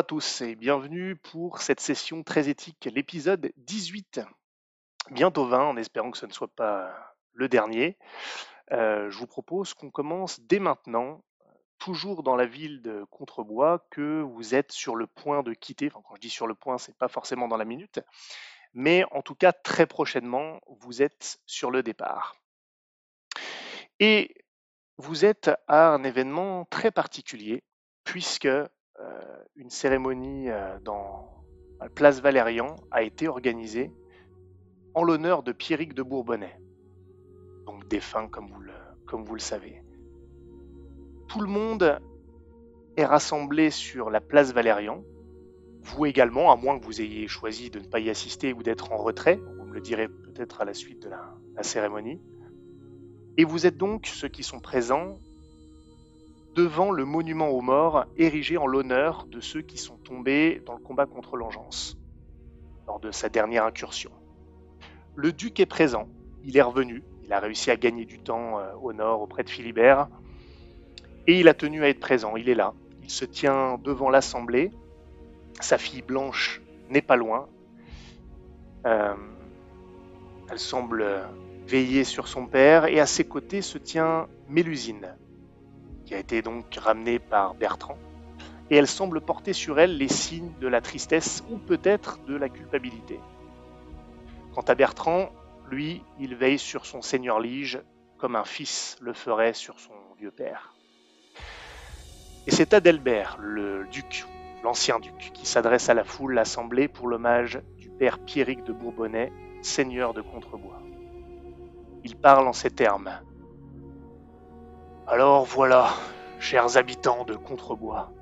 À tous et bienvenue pour cette session très éthique, l'épisode 18. Bientôt 20 en espérant que ce ne soit pas le dernier. Euh, je vous propose qu'on commence dès maintenant, toujours dans la ville de Contrebois, que vous êtes sur le point de quitter. Quand je dis sur le point, c'est pas forcément dans la minute, mais en tout cas très prochainement, vous êtes sur le départ. Et vous êtes à un événement très particulier, puisque une cérémonie euh, dans la place Valérian a été organisée en l'honneur de Pierrick de Bourbonnais, donc défunt comme vous le, savez. Tout le monde est rassemblé sur la place Valérian, vous également, à moins que vous ayez choisi de ne pas y assister ou d'être en retrait, vous me le direz peut-être à la suite de la cérémonie. Et vous êtes donc, ceux qui sont présents, devant le monument aux morts érigé en l'honneur de ceux qui sont tombés dans le combat contre l'engeance, lors de sa dernière incursion. Le duc est présent, il est revenu, il a réussi à gagner du temps euh, au nord auprès de Philibert, et il a tenu à être présent, il est là, il se tient devant l'assemblée, sa fille Blanche n'est pas loin, euh, elle semble veiller sur son père, et à ses côtés se tient Mélusine, qui a été donc ramenée par Bertrand, et elle semble porter sur elle les signes de la tristesse ou peut-être de la culpabilité. Quant à Bertrand, lui, il veille sur son seigneur Lige comme un fils le ferait sur son vieux père. Et c'est Adelbert, le duc, l'ancien duc, qui s'adresse à la foule assemblée pour l'hommage du père Pierrick de Bourbonnais, seigneur de Contrebois. Il parle en ces termes. Alors voilà, chers habitants de Contrebois.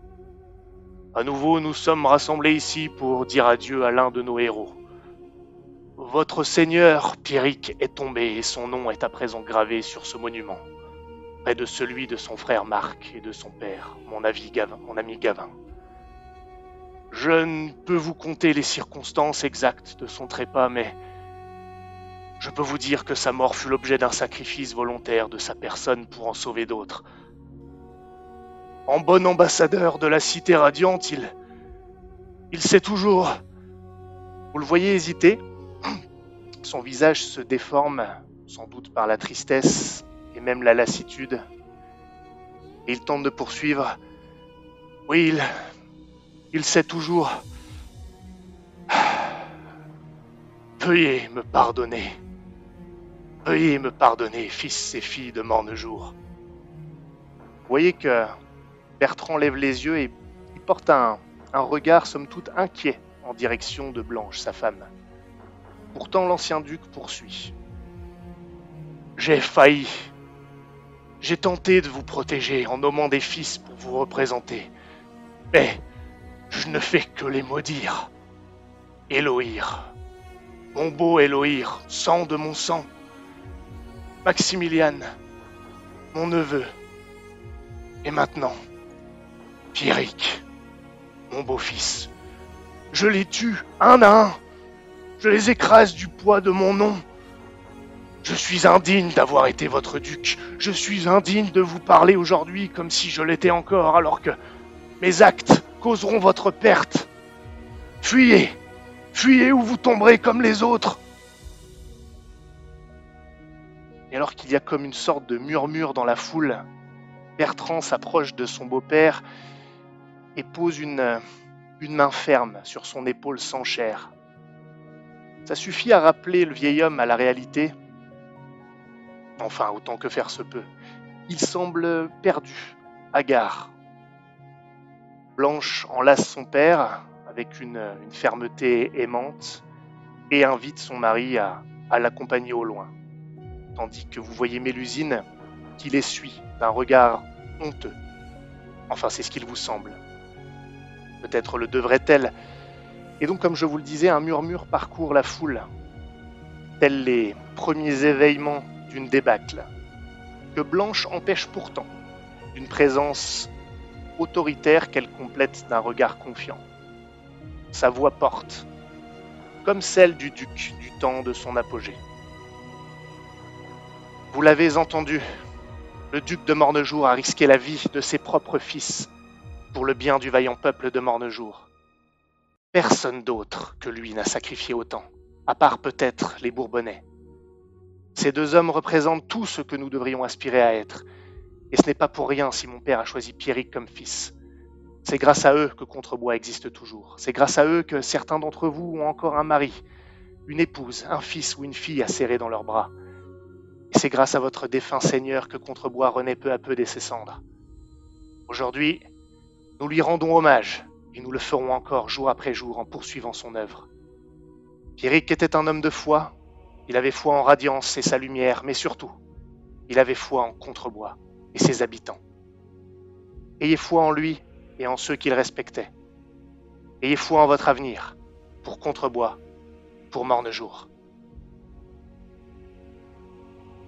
À nouveau, nous sommes rassemblés ici pour dire adieu à l'un de nos héros. Votre seigneur, Pierrick, est tombé et son nom est à présent gravé sur ce monument, près de celui de son frère Marc et de son père, mon, mon ami Gavin. Je ne peux vous conter les circonstances exactes de son trépas, mais je peux vous dire que sa mort fut l'objet d'un sacrifice volontaire de sa personne pour en sauver d'autres. En bon ambassadeur de la cité radiante, il. Il sait toujours. Vous le voyez hésiter Son visage se déforme, sans doute par la tristesse et même la lassitude. Il tente de poursuivre. Oui, il. Il sait toujours. Veuillez me pardonner. Veuillez me pardonner, fils et filles de Mornejour. Vous voyez que Bertrand lève les yeux et porte un, regard somme toute inquiet en direction de Blanche, sa femme. Pourtant l'ancien duc poursuit. J'ai failli. J'ai tenté de vous protéger en nommant des fils pour vous représenter. Mais je ne fais que les maudire. Éloïr. Mon beau Éloïr, sang de mon sang. Maximiliane, mon neveu. Et maintenant, Pierrick, mon beau-fils. Je les tue un à un. Je les écrase du poids de mon nom. Je suis indigne d'avoir été votre duc. Je suis indigne de vous parler aujourd'hui comme si je l'étais encore, alors que mes actes causeront votre perte. Fuyez, fuyez ou vous tomberez comme les autres. Et alors qu'il y a comme une sorte de murmure dans la foule, Bertrand s'approche de son beau-père et pose une, main ferme sur son épaule sans chair. Ça suffit à rappeler le vieil homme à la réalité. Enfin, autant que faire se peut. Il semble perdu, hagard. Blanche enlace son père avec une, fermeté aimante et invite son mari à l'accompagner au loin tandis que vous voyez Mélusine qui les suit d'un regard honteux. Enfin, c'est ce qu'il vous semble. Peut-être le devrait-elle. Et donc, comme je vous le disais, un murmure parcourt la foule, tels les premiers éveillements d'une débâcle, que Blanche empêche pourtant d'une présence autoritaire qu'elle complète d'un regard confiant. Sa voix porte, comme celle du duc du temps de son apogée. Vous l'avez entendu, le duc de Mornejour a risqué la vie de ses propres fils pour le bien du vaillant peuple de Mornejour. Personne d'autre que lui n'a sacrifié autant, à part peut-être les Bourbonnais. Ces deux hommes représentent tout ce que nous devrions aspirer à être, et ce n'est pas pour rien si mon père a choisi Pierrick comme fils. C'est grâce à eux que Contrebois existe toujours. C'est grâce à eux que certains d'entre vous ont encore un mari, une épouse, un fils ou une fille à serrer dans leurs bras. Et c'est grâce à votre défunt Seigneur que Contrebois renaît peu à peu de ses cendres. Aujourd'hui, nous lui rendons hommage, et nous le ferons encore jour après jour en poursuivant son œuvre. Pierrick était un homme de foi, il avait foi en Radiance et sa lumière, mais surtout, il avait foi en Contrebois et ses habitants. Ayez foi en lui et en ceux qu'il respectait. Ayez foi en votre avenir, pour Contrebois, pour Mornejour.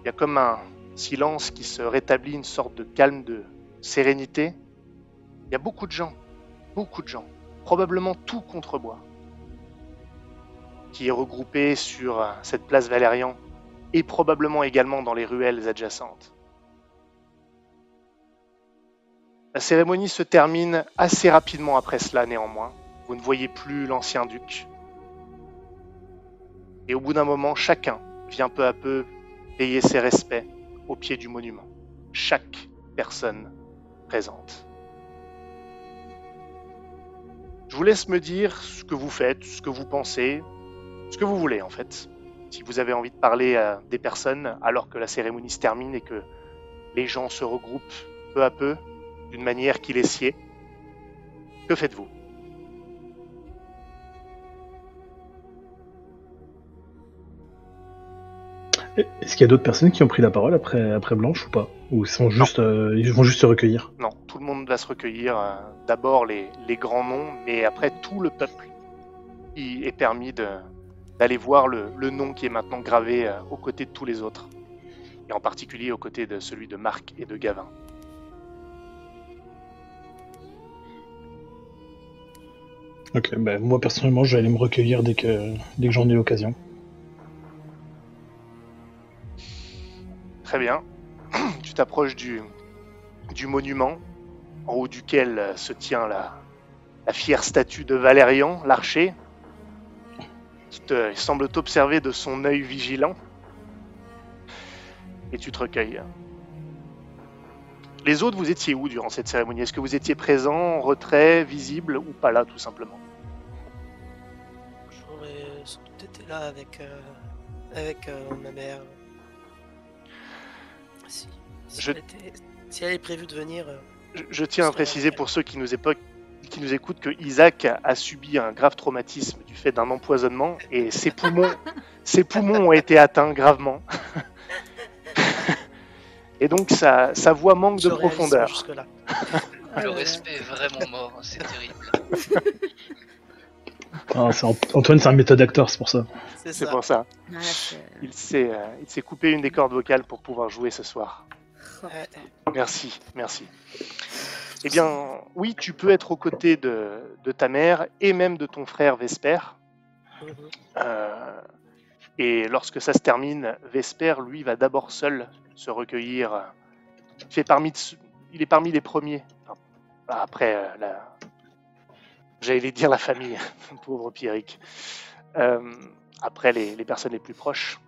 Il y a comme un silence qui se rétablit, une sorte de calme, de sérénité. Il y a beaucoup de gens, beaucoup de gens, probablement tout Contrebois, qui est regroupé sur cette place Valérian et probablement également dans les ruelles adjacentes. La cérémonie se termine assez rapidement après cela néanmoins. Vous ne voyez plus l'ancien duc. Et au bout d'un moment, chacun vient peu à peu payer ses respects au pied du monument. Chaque personne présente. Je vous laisse me dire ce que vous faites, ce que vous pensez, ce que vous voulez en fait. Si vous avez envie de parler à des personnes alors que la cérémonie se termine et que les gens se regroupent peu à peu, d'une manière qui les sied. Que faites-vous? Est-ce qu'il y a d'autres personnes qui ont pris la parole après, après Blanche ou pas Ou sont juste, euh, ils vont juste se recueillir Non, tout le monde va se recueillir. Euh, d'abord les, les, grands noms, mais après tout le peuple. Il est permis d'aller voir le, le, nom qui est maintenant gravé euh, aux côtés de tous les autres. Et en particulier aux côtés de celui de Marc et de Gavin. Ok, ben moi personnellement je vais aller me recueillir dès que, dès que j'en ai l'occasion. Très bien. tu t'approches du, du monument en haut duquel se tient la, la fière statue de Valérian, l'archer, qui te, semble t'observer de son œil vigilant. Et tu te recueilles. Les autres, vous étiez où durant cette cérémonie? Est-ce que vous étiez présent, en retrait, visible ou pas là tout simplement? J'aurais sans doute été là avec, euh, avec euh, ma mère. Si, si, elle était, si, elle est prévue de venir. Euh, je, je, tiens à préciser pour ceux qui nous, qui nous écoutent que Isaac a subi un grave traumatisme du fait d'un empoisonnement et ses poumons, ses poumons ont été atteints gravement. Et donc sa, sa voix manque de profondeur. -là. Le respect est vraiment mort, hein, c'est terrible. Ah, Antoine, c'est un méthode acteur, c'est pour ça. C'est pour ça. il s'est euh, coupé une des cordes vocales pour pouvoir jouer ce soir. Merci, merci. Eh bien, oui, tu peux être aux côtés de, de ta mère et même de ton frère Vesper. Mhm. Euh, et lorsque ça se termine, Vesper, lui, va d'abord seul se recueillir. Il, fait parmi il est parmi les premiers. Après, euh, la... j'allais dire la famille, pauvre Pierrick. Euh, après, les, les, personnes les plus proches.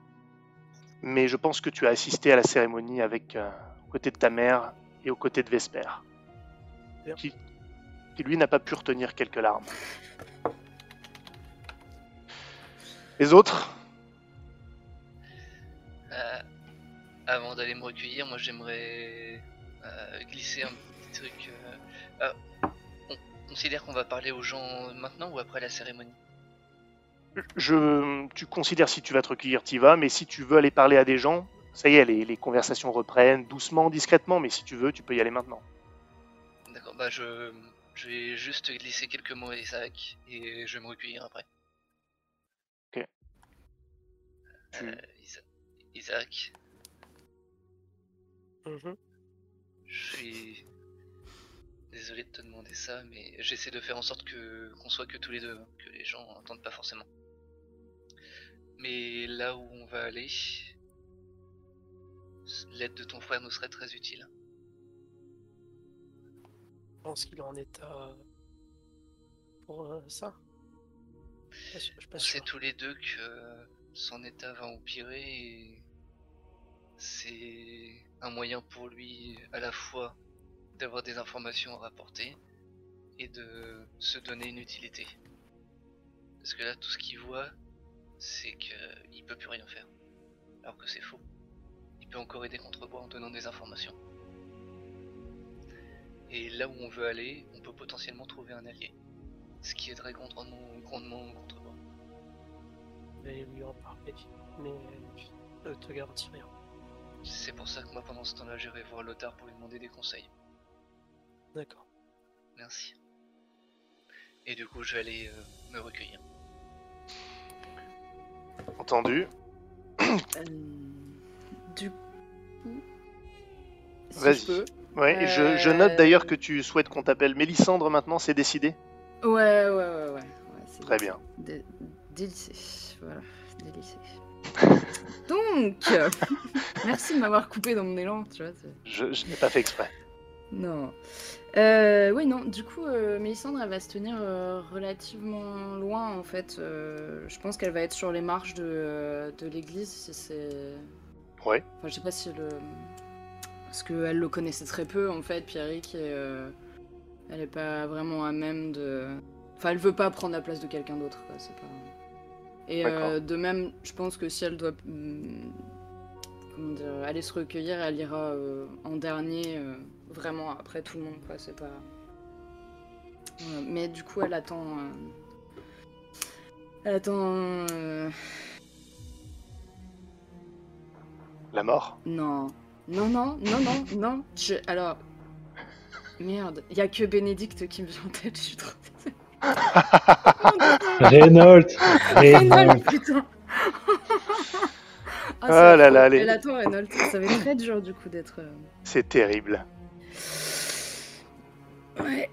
Mais je pense que tu as assisté à la cérémonie avec euh, aux côtés de ta mère et aux côtés de Vesper, qui, qui lui n'a pas pu retenir quelques larmes. Les autres? Avant d'aller me recueillir, moi j'aimerais euh, glisser un petit truc. Euh, euh, on considère qu'on va parler aux gens maintenant ou après la cérémonie? Je, tu considères si tu vas te recueillir, y vas, mais si tu veux aller parler à des gens, ça y est, les, les, conversations reprennent doucement, discrètement, mais si tu veux, tu peux y aller maintenant. D'accord, bah je, je vais juste glisser quelques mots à Isaac et je vais me recueillir après. Ok. Isaac, Mhm. Je suis désolé de te demander ça, mais j'essaie de faire en sorte que qu'on soit que tous les deux, que les gens n'entendent pas forcément. Mais là où on va aller, l'aide de ton frère nous serait très utile. pense qu'il est en état pour euh, ça. Je On sait tous les deux que son état va empirer et c'est un moyen pour lui à la fois d'avoir des informations à rapporter et de se donner une utilité. Parce que là, tout ce qu'il voit, c'est qu'il peut plus rien faire. Alors que c'est faux. Il peut encore aider Contrebois en donnant des informations. Et là où on veut aller, on peut potentiellement trouver un allié. Ce qui aiderait grandement, grandement Contrebois. Je vais lui en parler. Mais je ne te garantis rien. C'est pour ça que moi, pendant ce temps-là, j'irai voir Lothar pour lui demander des conseils. D'accord. Merci. Et du coup, je vais aller euh, me recueillir. Entendu. Euh, du coup, si Vas-y. je peux. Ouais, et je, je note d'ailleurs que tu souhaites qu'on t'appelle Mélissandre maintenant, c'est décidé Ouais, ouais, ouais, ouais. ouais, c'est Très bien. dé- Délicé. Voilà, délicé. Donc, merci de m'avoir coupé dans mon élan, tu vois. c'est- Je, je n'ai pas fait exprès. Non. Euh, oui, non, du coup, euh, Mélissandre, elle va se tenir euh, relativement loin, en fait. Je pense qu'elle va être sur les marches de, de l'église, si c'est... Ouais. Enfin, je sais pas si le... Parce qu'elle le connaissait très peu, en fait, Pierrick, et elle est pas vraiment à même de... Enfin, elle veut pas prendre la place de quelqu'un d'autre, quoi, c'est pas... Et de même, je pense que si elle doit... hum, Comment dire, aller se recueillir, elle ira en dernier, vraiment après tout le monde, quoi, c'est pas... Voilà. Mais du coup, elle attend... euh, Elle attend... euh, La mort? Non. Non, non, non, non, non. Je... Alors. Merde, y a que Bénédicte qui me vient en tête, je suis trop. Reynolds Reynolds, putain Ah c'est là là, les- Elle attend Reynolds, ça va être très dur du coup d'être. euh, C'est terrible. Ouais.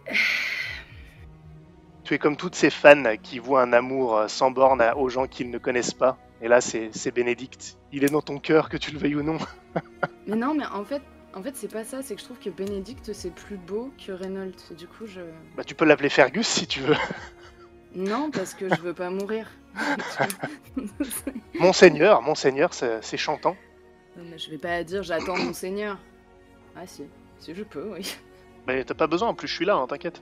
Tu es comme toutes ces fans qui voient un amour euh, sans borne aux gens qu'ils ne connaissent pas. Et là, c'est Bénédicte. Il est dans ton cœur, que tu le veuilles ou non. Mais non, mais en fait, en fait, c'est pas ça, c'est que je trouve que Bénédicte c'est plus beau que Reynolds. Du coup, je. Bah, tu peux l'appeler Fergus si tu veux. Non, parce que je veux pas mourir. Monseigneur, Monseigneur, c'est c'est chantant. Non, mais je vais pas dire j'attends mon seigneur. Ah si, si je peux, oui. Mais t'as pas besoin, en plus je suis là, hein, t'inquiète.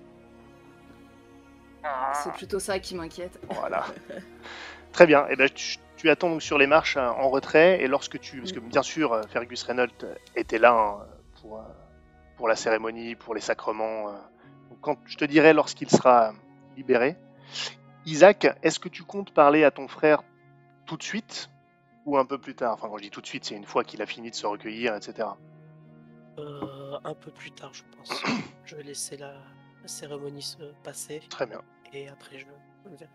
C'est plutôt ça qui m'inquiète. Voilà. Très bien. Et ben, tu, tu attends donc sur les marches hein, en retrait. Et lorsque tu. Parce que bien sûr, euh, Fergus Reynolds était là hein, pour, euh, pour la cérémonie, pour les sacrements. euh. Donc, quand je te dirai lorsqu'il sera libéré. Isaac, est-ce que tu comptes parler à ton frère tout de suite ou un peu plus tard? Enfin, quand je dis tout de suite, c'est une fois qu'il a fini de se recueillir, etc. Euh, un peu plus tard, je pense. je vais laisser la, la cérémonie se passer Très bien. et après je je verrai.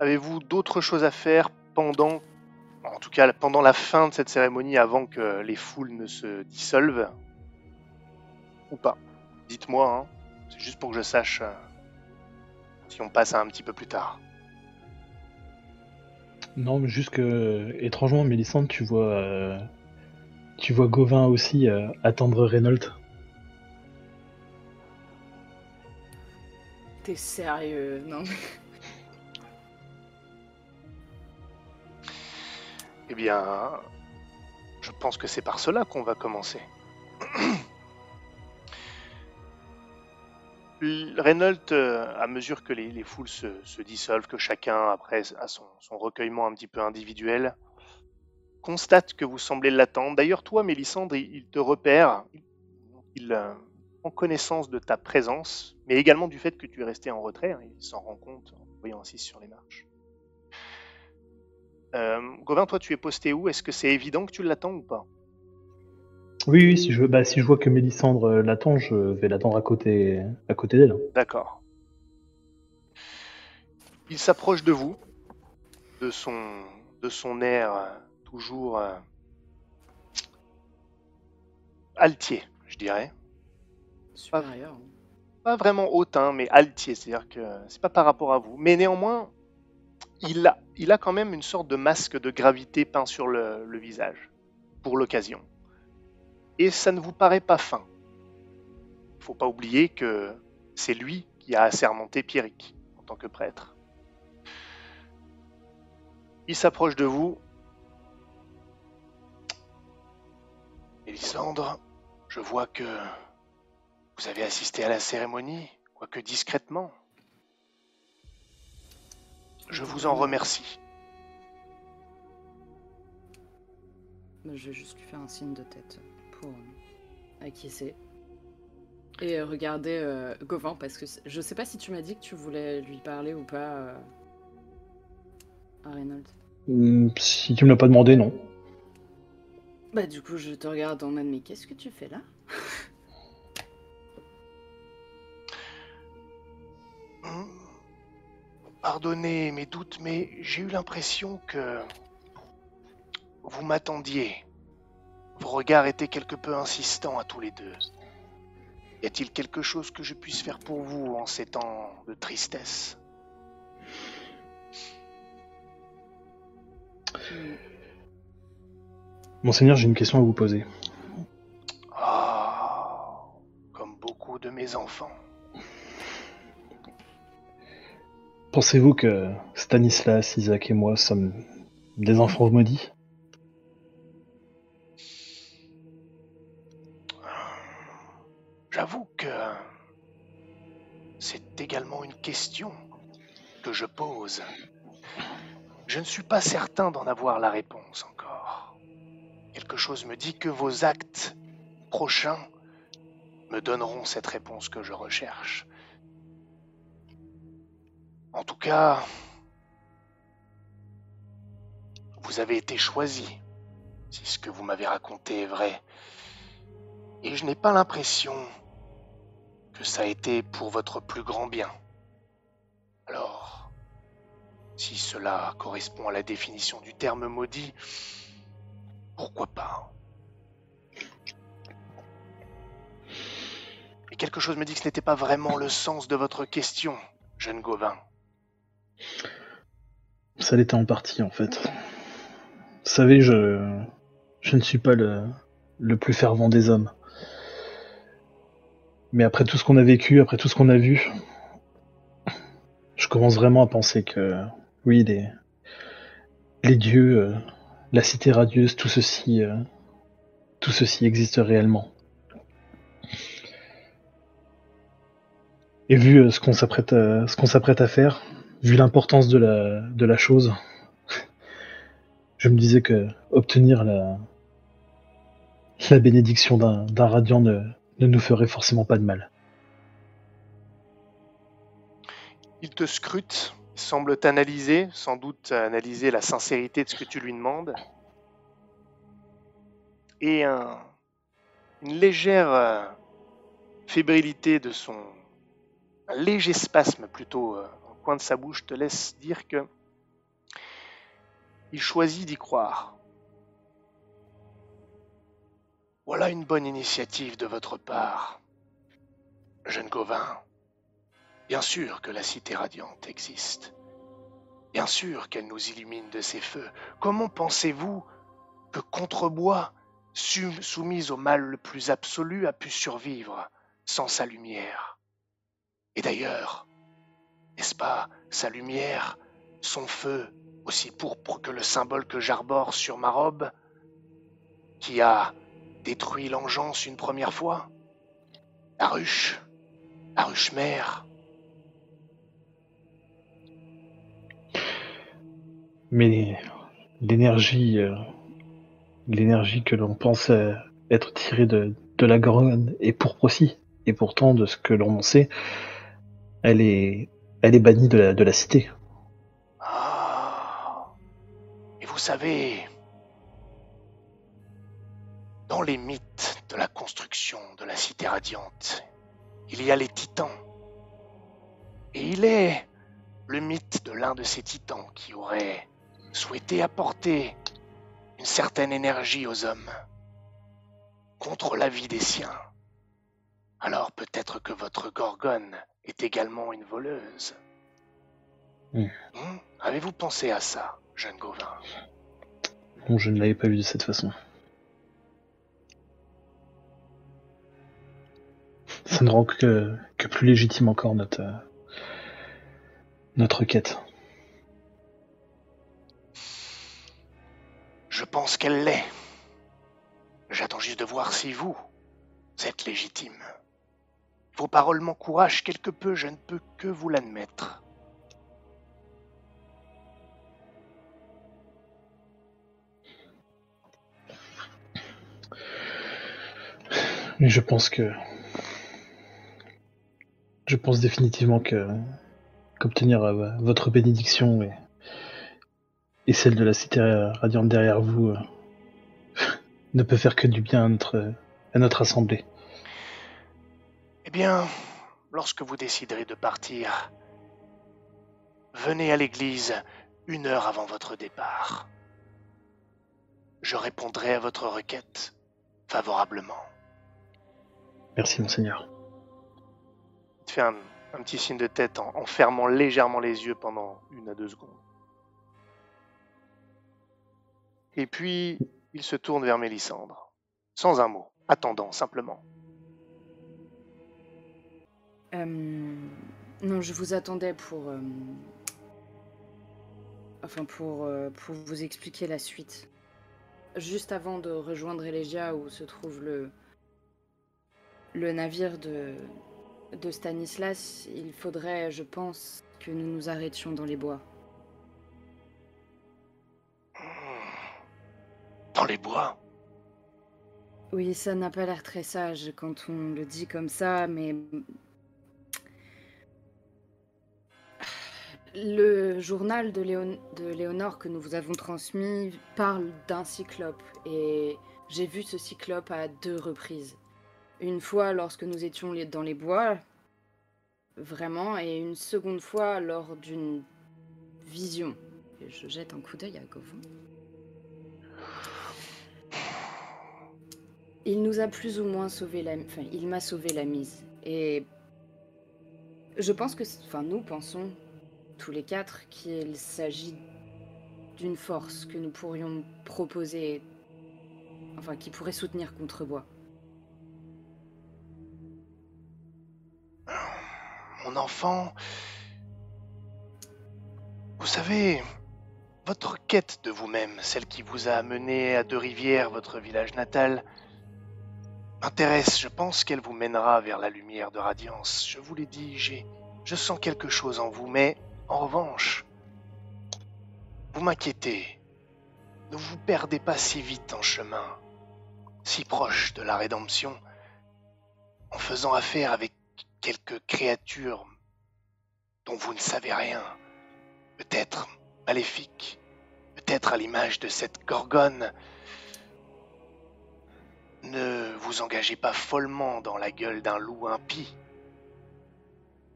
Avez-vous d'autres choses à faire pendant, en tout cas pendant la fin de cette cérémonie, avant que les foules ne se dissolvent? Ou pas? Dites-moi, hein. c'est juste pour que je sache euh, si on passe à un petit peu plus tard. Non, mais juste que, étrangement, Mélissandre, tu vois, euh, tu vois Gauvin aussi euh, attendre Reynolds. T'es sérieux Non. mais- Eh bien, je pense que c'est par cela qu'on va commencer. Reynolds, euh, à mesure que les, les foules se, se dissolvent, que chacun, après, a son, son recueillement un petit peu individuel, constate que vous semblez l'attendre. D'ailleurs, toi, Mélissandre, il, te repère, il, euh, prend connaissance de ta présence, mais également du fait que tu es resté en retrait. hein, il s'en rend compte en voyant ainsi sur les marches. Euh, Gauvin, toi, tu es posté où? Est-ce que c'est évident que tu l'attends ou pas? Oui, oui, si je, bah, si je vois que Mélissandre euh, l'attend, je vais l'attendre à côté, à côté d'elle. D'accord. Il s'approche de vous, de son, de son air euh, toujours euh, altier, je dirais. Supérieur. Pas vraiment hautain, mais altier, c'est-à-dire que c'est pas par rapport à vous. Mais néanmoins, il a, il a quand même une sorte de masque de gravité peint sur le, le visage, pour l'occasion. Et ça ne vous paraît pas fin. Il faut pas oublier que c'est lui qui a assermenté Pierrick en tant que prêtre. Il s'approche de vous. Elisandre, je vois que vous avez assisté à la cérémonie, quoique discrètement. Je vous en remercie. Je vais juste lui faire un signe de tête pour acquiescer. Et euh, regarder euh, Gauvin, parce que je sais pas si tu m'as dit que tu voulais lui parler ou pas euh, à Reynolds. Hum, Si tu me l'as pas demandé, non. Bah du coup je te regarde en mode mais qu'est-ce que tu fais là? Hmm. Pardonnez mes doutes, mais j'ai eu l'impression que vous m'attendiez. Vos regards étaient quelque peu insistants à tous les deux. Y a-t-il quelque chose que je puisse faire pour vous en ces temps de tristesse? Hmm. Monseigneur, j'ai une question à vous poser. Ah, comme beaucoup de mes enfants. Pensez-vous que Stanislas, Isaac et moi sommes des enfants maudits? J'avoue que c'est également une question que je pose. Je ne suis pas certain d'en avoir la réponse encore. Quelque chose me dit que vos actes prochains me donneront cette réponse que je recherche. En tout cas, vous avez été choisi, si ce que vous m'avez raconté est vrai. Et je n'ai pas l'impression que ça a été pour votre plus grand bien. Alors, si cela correspond à la définition du terme maudit, pourquoi pas Mais quelque chose me dit que ce n'était pas vraiment le sens de votre question, jeune Gauvin. Ça l'était en partie, en fait. Vous savez, je, je ne suis pas le, le plus fervent des hommes. Mais après tout ce qu'on a vécu, après tout ce qu'on a vu, je commence vraiment à penser que, oui, les, les dieux, euh, la cité radieuse, tout ceci, euh, tout ceci existe réellement. Et vu euh, ce qu'on s'apprête à, ce qu'on s'apprête à faire, vu l'importance de la, chose, je me disais que obtenir la, bénédiction d'un radiant ne, nous ferait forcément pas de mal. Il te scrute, semble t'analyser, sans doute analyser la sincérité de ce que tu lui demandes. Et un- une légère euh, fébrilité de son. un léger spasme plutôt euh, au coin de sa bouche te laisse dire que. Il choisit d'y croire. Voilà une bonne initiative de votre part, jeune Gauvin. Bien sûr que la cité radiante existe. Bien sûr qu'elle nous illumine de ses feux. Comment pensez-vous que Contrebois, soumise au mal le plus absolu, a pu survivre sans sa lumière? Et d'ailleurs, n'est-ce pas sa lumière, son feu, aussi pourpre que le symbole que j'arbore sur ma robe, qui a détruit l'engeance une première fois? La ruche, la ruche mère, Mais l'énergie, euh, l'énergie que l'on pense euh, être tirée de, de la Gorgone est pourpre. Et pourtant, de ce que l'on en sait, elle est, elle est bannie de la, de la cité. Ah. Et vous savez, dans les mythes de la construction de la cité radiante, il y a les titans. Et il est le mythe de l'un de ces titans qui aurait souhaité apporter une certaine énergie aux hommes contre la vie des siens. Alors peut-être que votre gorgone est également une voleuse. Hmm? Avez-vous pensé à ça, jeune Gauvin? Je ne l'avais pas vu de cette façon. Ça ça ne rend que, que plus légitime encore notre, euh, notre quête. Je pense qu'elle l'est. J'attends juste de voir si vous êtes légitime. Vos paroles m'encouragent quelque peu, je ne peux que vous l'admettre. Mais je pense que. Je pense définitivement que. qu'obtenir euh, votre bénédiction et. Et celle de la cité radiante derrière vous. euh, ne peut faire que du bien à notre, à notre assemblée. Eh bien, lorsque vous déciderez de partir, venez à l'église une heure avant votre départ. Je répondrai à votre requête favorablement. Merci, monseigneur. Il te fait un, un petit signe de tête en, en fermant légèrement les yeux pendant une à deux secondes. Et puis, il se tourne vers Mélissandre, sans un mot, attendant simplement. Euh, non, je vous attendais pour. euh, Enfin, pour, euh, pour vous expliquer la suite. Juste avant de rejoindre Elegia, où se trouve le. le navire de. de Stanislas, il faudrait, je pense, que nous nous arrêtions dans les bois. Oui, ça n'a pas l'air très sage quand on le dit comme ça, mais. Le journal de, Léon- Léonore que nous vous avons transmis parle d'un cyclope, et j'ai vu ce cyclope à deux reprises. Une fois lorsque nous étions dans les bois, vraiment, et une seconde fois lors d'une vision. Je jette un coup d'œil à Gauvin. Il nous a plus ou moins sauvé la... Enfin, il m'a sauvé la mise. Et... Je pense que... Enfin, nous pensons, tous les quatre, qu'il s'agit d'une force que nous pourrions proposer... Enfin, qui pourrait soutenir Contrebois. Mon enfant, vous savez, votre quête de vous-même, celle qui vous a amené à Deux-Rivières, votre village natal, m'intéresse. Je pense qu'elle vous mènera vers la lumière de Radiance. Je vous l'ai dit, j'ai, je sens quelque chose en vous, mais en revanche, vous m'inquiétez. Ne vous perdez pas si vite en chemin, si proche de la rédemption, en faisant affaire avec quelques créatures dont vous ne savez rien, peut-être maléfiques, peut-être à l'image de cette gorgone. Ne vous engagez pas follement dans la gueule d'un loup impie,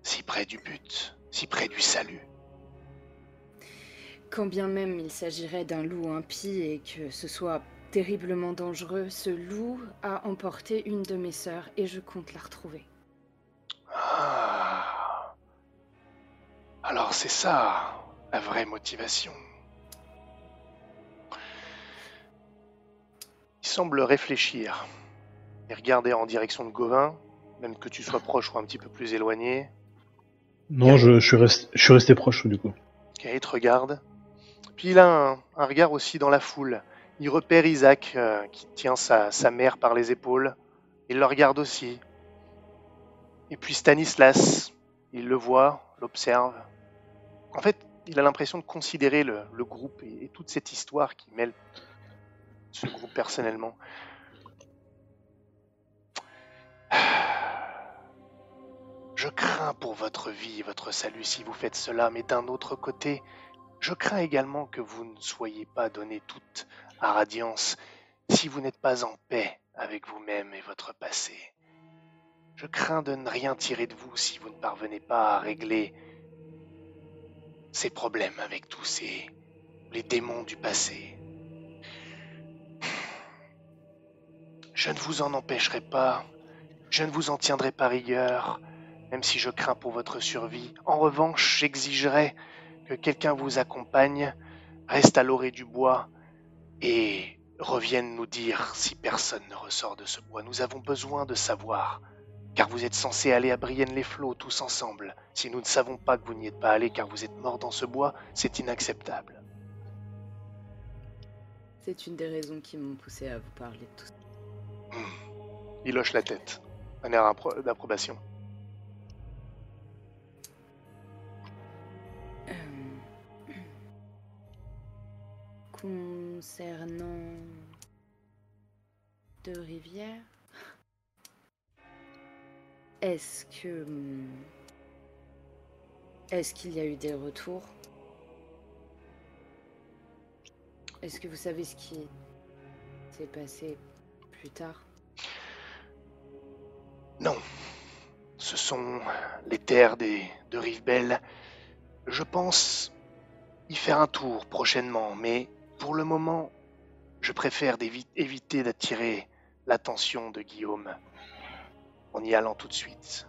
si près du but, si près du salut. Quand bien même il s'agirait d'un loup impie et que ce soit terriblement dangereux, ce loup a emporté une de mes sœurs et je compte la retrouver. Ah. Alors c'est ça, la vraie motivation. Il semble réfléchir et regarder en direction de Gauvin, même que tu sois proche ou un petit peu plus éloigné. Non, je, je suis, resté, je suis resté proche du coup. Ok, il te regarde. Puis il a un, un regard aussi dans la foule. Il repère Isaac euh, qui tient sa, sa mère par les épaules. Il le regarde aussi. Et puis Stanislas, il le voit, l'observe. En fait, il a l'impression de considérer le, le groupe et, et toute cette histoire qui mêle ce groupe personnellement. Je crains pour votre vie et votre salut si vous faites cela, mais d'un autre côté, je crains également que vous ne soyez pas donné toute à Radiance si vous n'êtes pas en paix avec vous-même et votre passé. Je crains de ne rien tirer de vous si vous ne parvenez pas à régler ces problèmes avec tous ces les démons du passé. Je ne vous en empêcherai pas, je ne vous en tiendrai pas rigueur, même si je crains pour votre survie. En revanche, j'exigerai que quelqu'un vous accompagne, reste à l'orée du bois et revienne nous dire si personne ne ressort de ce bois. Nous avons besoin de savoir car vous êtes censés aller à Brienne-les-Flots tous ensemble. Si nous ne savons pas que vous n'y êtes pas allé car vous êtes mort dans ce bois, c'est inacceptable. C'est une des raisons qui m'ont poussé à vous parler de tout ça. Hmm. Il hoche la tête, un air appro- d'approbation. Euh, Concernant deux rivières, est-ce que hum, est-ce qu'il y a eu des retours? Est-ce que vous savez ce qui s'est passé plus tard? Non, ce sont les terres des, de Rivebelle. Je pense y faire un tour prochainement, mais pour le moment, je préfère éviter d'attirer l'attention de Guillaume en y allant tout de suite.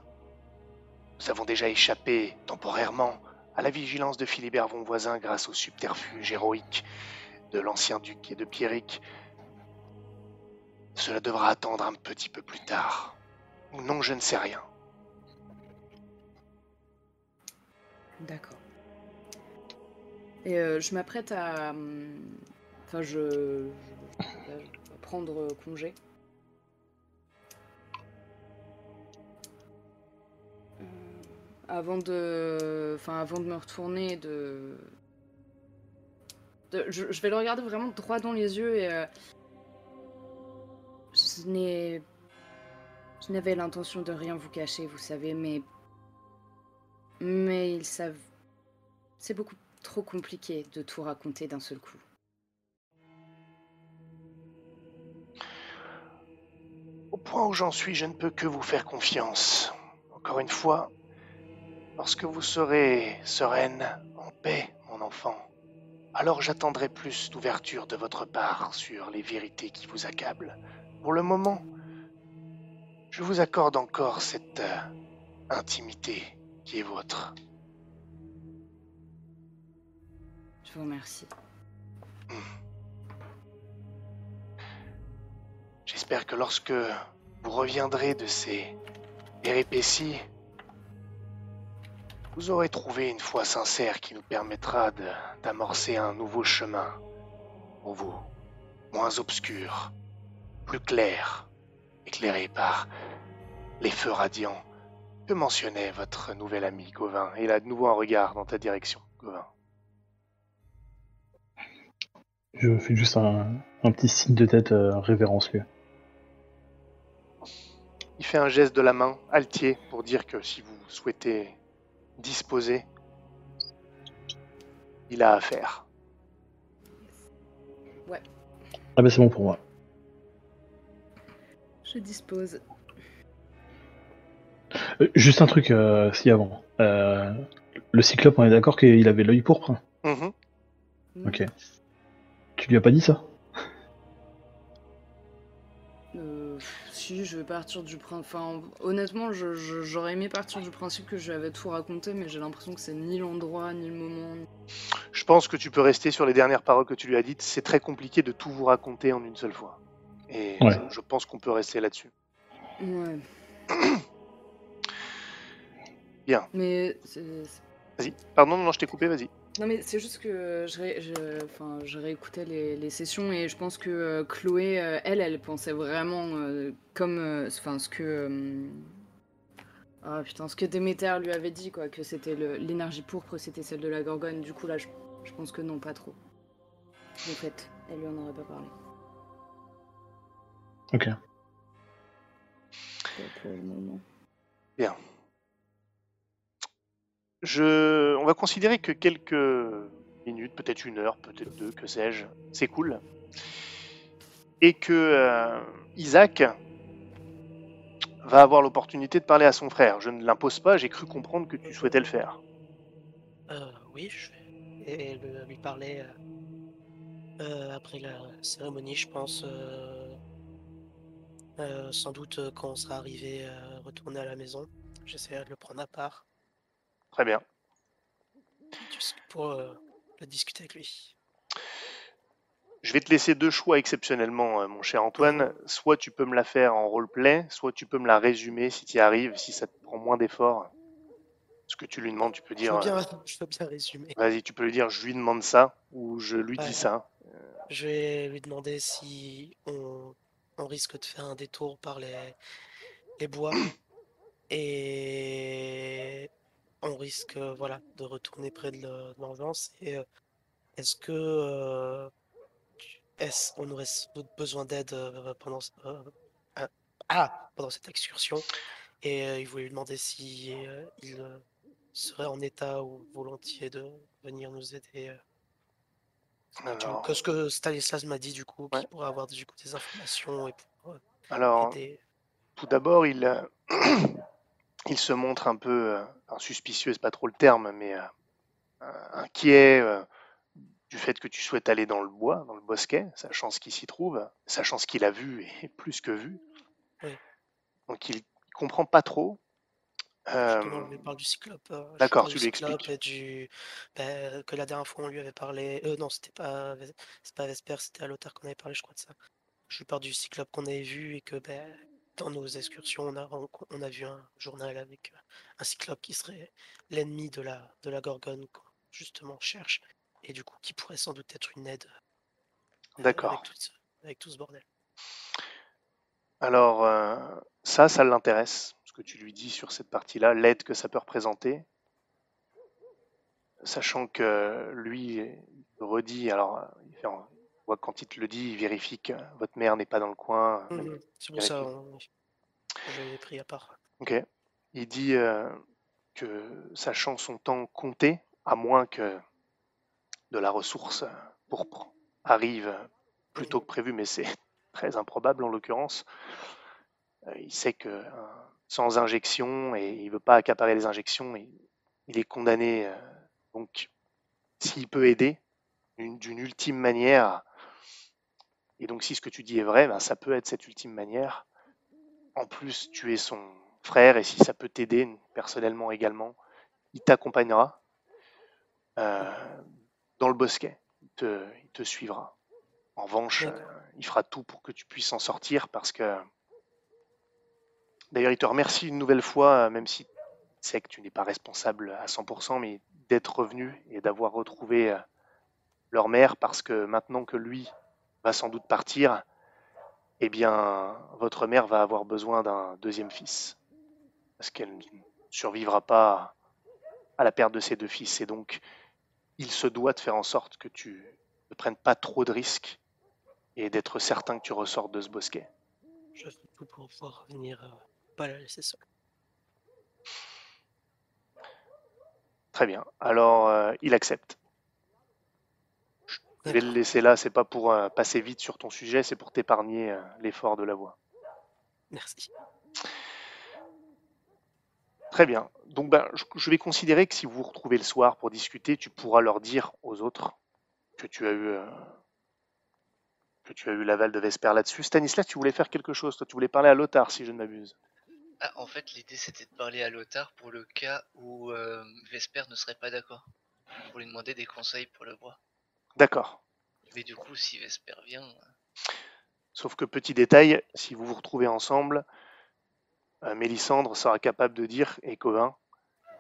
Nous avons déjà échappé temporairement à la vigilance de Philibert von Voisin grâce au subterfuge héroïque de l'ancien duc et de Pierrick. Cela devra attendre un petit peu plus tard. Non, je ne sais rien. D'accord. Et euh, je m'apprête à. hum, Enfin, je. prendre congé. Euh, Avant de. Enfin, avant de me retourner, de. je, vais le regarder vraiment droit dans les yeux et. euh, n'ai. Je n'avais l'intention de rien vous cacher, vous savez, mais. Mais ils savent. C'est beaucoup trop compliqué de tout raconter d'un seul coup. Au point où j'en suis, je ne peux que vous faire confiance. Encore une fois, lorsque vous serez sereine, en paix, mon enfant, alors j'attendrai plus d'ouverture de votre part sur les vérités qui vous accablent. Pour le moment, je vous accorde encore cette euh, intimité qui est vôtre. Je vous remercie. J'espère que lorsque vous reviendrez de ces péripéties, vous aurez trouvé une foi sincère qui nous permettra d'amorcer un nouveau chemin pour vous, moins obscur, plus clair, éclairé par les feux radiants que mentionnait votre nouvel ami Gauvin. Et il a de nouveau un regard dans ta direction, Gauvin. Je fais juste un, un petit signe de tête euh, révérencieux. Il fait un geste de la main, altier, pour dire que si vous souhaitez disposer, il a affaire. Ah bah c'est bon pour moi. Je dispose. Euh, juste un truc, euh, si avant. Euh, le cyclope, on est d'accord qu'il avait l'œil pourpre hein Mhm. Ok. Tu lui as pas dit ça? Si, je vais partir du principe. Enfin, honnêtement, je- je- j'aurais aimé partir du principe que je lui avais tout raconté, mais j'ai l'impression que c'est ni l'endroit, ni le moment. ni- Je pense que tu peux rester sur les dernières paroles que tu lui as dites. C'est très compliqué de tout vous raconter en une seule fois. Et Ouais. je, je pense qu'on peut rester là-dessus. Ouais. Bien. Mais Vas-y. Pardon, non, je t'ai coupé, vas-y. Non mais c'est juste que je, ré- je, enfin, je réécoutais les, les sessions et je pense que euh, Chloé, euh, elle, elle pensait vraiment euh, comme, euh, enfin ce que, euh, ah putain, ce que Déméter lui avait dit quoi, que c'était le- l'énergie pourpre, c'était celle de la Gorgone. Du coup là, je, je pense que non, pas trop. En fait, elle lui en aurait pas parlé. Ok. Moment. Je... On va considérer que quelques minutes, peut-être une heure, peut-être deux, que sais-je, c'est cool. Et que euh, Isaac va avoir l'opportunité de parler à son frère. Je ne l'impose pas, j'ai cru comprendre que tu souhaitais le faire. Euh, oui, je vais et le- lui parler euh, euh, après la cérémonie, je pense. Euh, euh, sans doute euh, quand on sera arrivé à retourner à la maison. J'essaierai de le prendre à part Très bien. juste pour euh, le discuter avec lui. Je vais te laisser deux choix exceptionnellement, euh, mon cher Antoine. Soit tu peux me la faire en roleplay, soit tu peux me la résumer si tu y arrives, si ça te prend moins d'efforts. Ce que tu lui demandes, tu peux Je dire. veux bien, euh, je veux bien résumer. Vas-y, tu peux lui dire, je lui demande ça, ou je lui Ouais. dis ça. Je vais lui demander si on, on risque de faire un détour par les, les bois et on risque euh, voilà, de retourner près de le- de l'engeance. Et euh, est-ce que euh, est-ce on aurait besoin d'aide ah, ah, pendant cette excursion? Et il voulait lui demander si il serait en état ou volontiers de venir nous aider. Alors, que ce que Stanislas m'a dit du coup, Ouais. qu'il pourrait avoir du coup des informations et pour euh, alors aider. tout d'abord, il, euh, il se montre un peu euh, suspicieux, c'est pas trop le terme, mais euh, euh, inquiet euh, du fait que tu souhaites aller dans le bois, dans le bosquet, sachant ce qui s'y trouve, sachant ce qu'il a vu et plus que vu. Oui. Donc il comprend pas trop. Euh, Justement, lui parle du cyclope. lui d'accord, tu du lui cyclope expliques. et du ben, que la dernière fois on lui avait parlé. Euh, non, c'était pas pas Vesper, c'était à l'auteur qu'on avait parlé, je crois de ça. Je lui parle du cyclope qu'on avait vu et que ben, dans nos excursions, on a, on a vu un journal avec un cyclope qui serait l'ennemi de la, de la Gorgone qu'on justement cherche et du coup qui pourrait sans doute être une aide D'accord. avec tout ce, avec tout ce bordel. Alors, euh, ça, ça l'intéresse, que tu lui dis sur cette partie-là, l'aide que ça peut représenter, sachant que lui il redit, alors, il voit quand il te le dit, il vérifie que votre mère n'est pas dans le coin. même- Mhm. C'est pour ça on, je l'ai pris à part. Ok. Il dit euh, que sachant son temps compté, à moins que de la ressource pourpre arrive plus tôt que prévu, mais c'est très improbable en l'occurrence. Euh, il sait que sans injection, et il veut pas accaparer les injections, et il est condamné. euh, donc, s'il peut aider d'une ultime manière, et donc si ce que tu dis est vrai, ben, ça peut être cette ultime manière. En plus, tu es son frère, et si ça peut t'aider personnellement également, il t'accompagnera euh, dans le bosquet. Il te, il te suivra. En revanche, euh, il fera tout pour que tu puisses en sortir parce que. D'ailleurs, il te remercie une nouvelle fois, euh, même si sais que tu n'es pas responsable à 100%, mais d'être revenu et d'avoir retrouvé euh, leur mère parce que maintenant que lui va sans doute partir, eh bien, votre mère va avoir besoin d'un deuxième fils. Parce qu'elle ne survivra pas à la perte de ses deux fils. Et donc, il se doit de faire en sorte que tu ne prennes pas trop de risques et d'être certain que tu ressortes de ce bosquet. Je fais tout pour pouvoir revenir, euh, pas la laisser seule. Très bien. Alors, euh, il accepte. Je vais le laisser là, c'est pas pour euh, passer vite sur ton sujet, c'est pour t'épargner euh, l'effort de la voix. Merci. Très bien. Donc, ben, je, je vais considérer que si vous vous retrouvez le soir pour discuter, tu pourras leur dire aux autres que tu as eu, que tu as eu l'aval de Vesper là-dessus. Stanislas, tu voulais faire quelque chose, toi, tu voulais parler à Lothar, si je ne m'abuse. Ah, en fait, l'idée c'était de parler à Lothar pour le cas où euh, Vesper ne serait pas d'accord. Pour lui demander des conseils pour le bois. D'accord. Mais du coup, si Vesper vient, Sauf que petit détail, si vous vous retrouvez ensemble, euh, Mélissandre sera capable de dire, et Covin,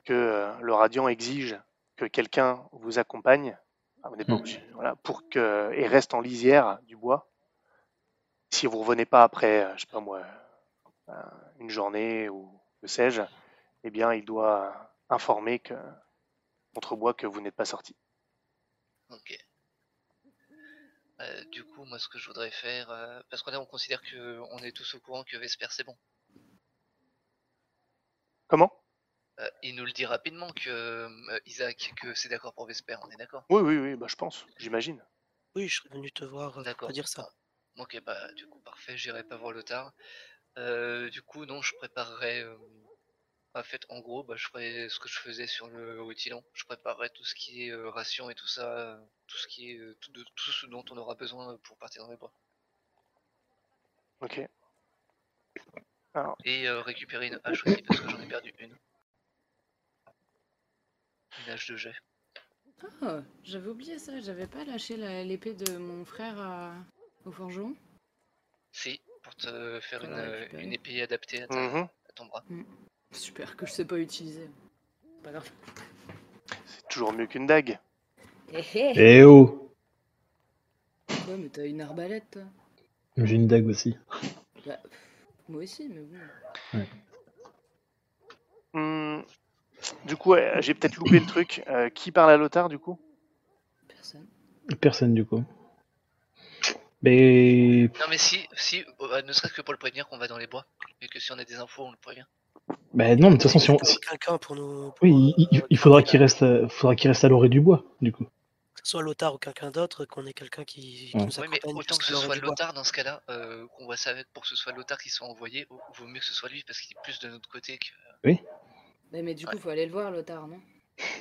que euh, le Radiant exige que quelqu'un vous accompagne, ah, vous Mm. voilà, pour que et reste en lisière du bois. Si vous revenez pas après, euh, je sais pas moi, euh, une journée ou que sais-je, eh bien, il doit informer que Contrebois que vous n'êtes pas sorti. ok. Euh, du coup, moi, ce que je voudrais faire, euh, parce qu'on est- on considère que on est tous au courant que Vesper c'est bon. Comment? Euh, il nous le dit rapidement que euh, Isaac que c'est d'accord pour Vesper, on est d'accord? Oui, oui, oui, bah, je pense, j'imagine. Oui, je serais venu te voir euh, pour D'accord. te dire ça. Ok, bah du coup parfait, j'irai pas voir Lothar. Euh, du coup, non, je préparerai. euh, en fait, en gros, bah, je ferai ce que je faisais sur le Rutilon. Je préparerai tout ce qui est euh, ration et tout ça, tout ce qui est tout, de- tout ce dont on aura besoin pour partir dans les bois. Ok. Et euh, récupérer une hache aussi parce que j'en ai perdu une. Une hache de jet. Ah, j'avais oublié ça, j'avais pas lâché l'épée de mon frère à- au forgeron. Si, pour te faire une, euh, récupérer. une épée adaptée à, ta- Mhm. à ton bras. Super, que je sais pas utiliser. Pas grave. C'est toujours mieux qu'une dague. Eh eh Eh oh Quoi, mais t'as une arbalète, toi J'ai une dague aussi. Bah, moi aussi, mais bon. Hmm, Du coup, ouais, j'ai peut-être loupé le truc. Euh, qui parle à Lothar, du coup? Personne. Personne du coup. Mais Non mais si, si, euh, ne serait-ce que pour le prévenir qu'on va dans les bois. Et que si on a des infos, on le prévient. bah non, mais de toute façon, si on, Faut si- Quelqu'un pour nous. pour, oui, il, il- euh, il faudra qu'il reste, à- faudra qu'il reste à l'orée du bois, du coup. Que ce soit Lothar ou quelqu'un d'autre, qu'on ait quelqu'un qui, qui Ouais. nous Oui mais accompagne autant que ce soit. Lothar dans ce cas-là, euh, qu'on voit ça avec pour que ce soit Lothar qui soit envoyé, au- vaut mieux que ce soit lui parce qu'il est plus de notre côté que. Bah, mais du coup, Ouais. faut aller le voir, Lothar, non?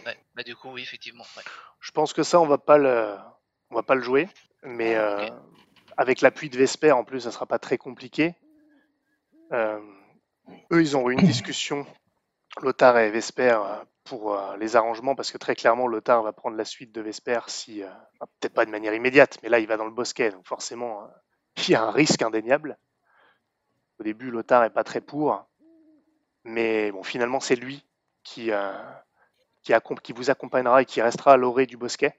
Ouais, bah du coup oui effectivement. Ouais. Je pense que ça, on va pas le, on va pas le jouer. Mais euh. Avec l'appui de Vesper, en plus, ça sera pas très compliqué. Euh, eux, ils ont eu une discussion, Lothar et Vesper, euh, pour euh, les arrangements, parce que très clairement, Lothar va prendre la suite de Vesper si, peut-être pas de manière immédiate, mais là, il va dans le bosquet, donc forcément, il y a un risque indéniable. Au début, Lothar est pas très pour, mais bon, finalement, c'est lui qui, qui vous accompagnera et qui restera à l'orée du bosquet.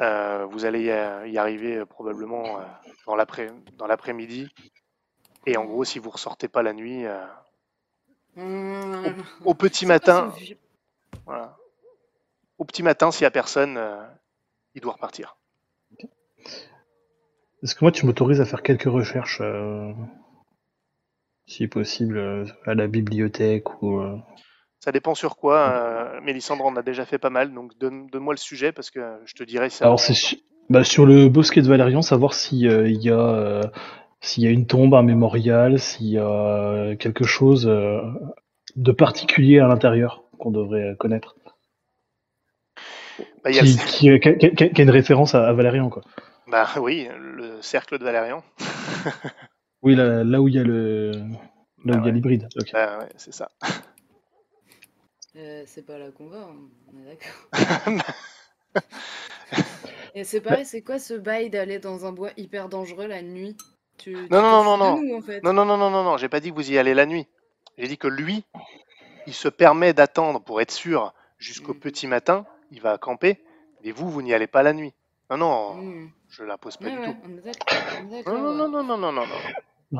Euh, vous allez y, arriver euh, probablement euh, dans l'après- dans l'après-midi. Et en gros, si vous ressortez pas la nuit, euh, Mmh. au petit C'est quoi matin, voilà. Au petit matin, s'il y a personne, euh, il doit repartir. Est-ce que moi, tu m'autorises à faire quelques recherches, euh, si possible, à la bibliothèque ou. euh, Ça dépend sur quoi. Euh, Mélissandre en a déjà fait pas mal, donc donne- donne-moi le sujet parce que je te dirai ça Alors c'est su- bah, sur le bosquet de Valérian, savoir s'il y a euh, y a une tombe, un mémorial, s'il y a quelque chose euh, de particulier à l'intérieur qu'on devrait euh, connaître, Bah, y a qui, le- qui, qui a, qui une référence à, à Valérian quoi. bah oui, le cercle de Valérian. Oui, là, là où il y a le là où Bah il y a l'hybride. Bah ouais, c'est ça. Euh, c'est pas là qu'on va, hein, on est d'accord. Et c'est pareil, c'est quoi ce bail d'aller dans un bois hyper dangereux la nuit? Tu, tu Non, non, non, non, nous, en fait. Non, non, non, non, non, non, j'ai pas dit que vous y allez la nuit. J'ai dit que lui, il se permet d'attendre pour être sûr jusqu'au Mm. petit matin, il va camper, mais vous, vous n'y allez pas la nuit. Non, non, Mmh. je la pose pas Ouais, du ouais, tout. on est on est Non, non, non, non, non, non, non,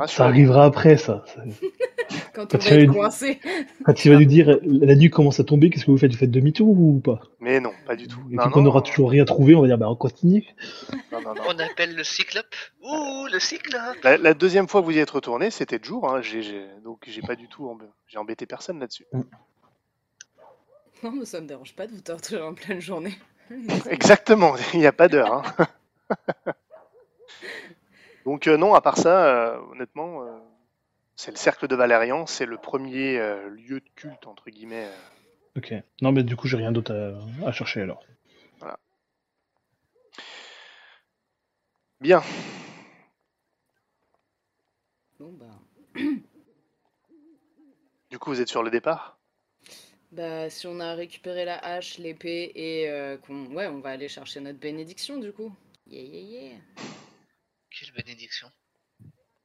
Ça arrivera après ça. Quand Quand on tu va vas coincé. Quand tu vas nous dire la nuit commence à tomber, qu'est-ce que vous faites? Vous faites demi-tour ou pas? Mais non, pas du tout. Et Non, puis qu'on non, aura toujours rien trouvé, on va dire bah on continue. non, non, non. On appelle le cyclope. Ouh le cyclope. La, la deuxième fois que vous y êtes retourné, c'était de jour, hein, donc j'ai pas du tout, emb- j'ai embêté personne là-dessus. Non, mais ça me dérange pas de vous torturer en pleine journée. Exactement, il n'y a pas d'heure. hein. Donc euh, non, à part ça, euh, honnêtement, euh, c'est le cercle de Valérian, c'est le premier euh, lieu de culte entre guillemets. euh. Ok. Non mais du coup j'ai rien d'autre à, à chercher alors. Bien. Bon, bah. Du coup, vous êtes sur le départ? Bah, si on a récupéré la hache, l'épée et euh, qu'on. Ouais, on va aller chercher notre bénédiction du coup. Yeah, yeah, yeah. Quelle bénédiction.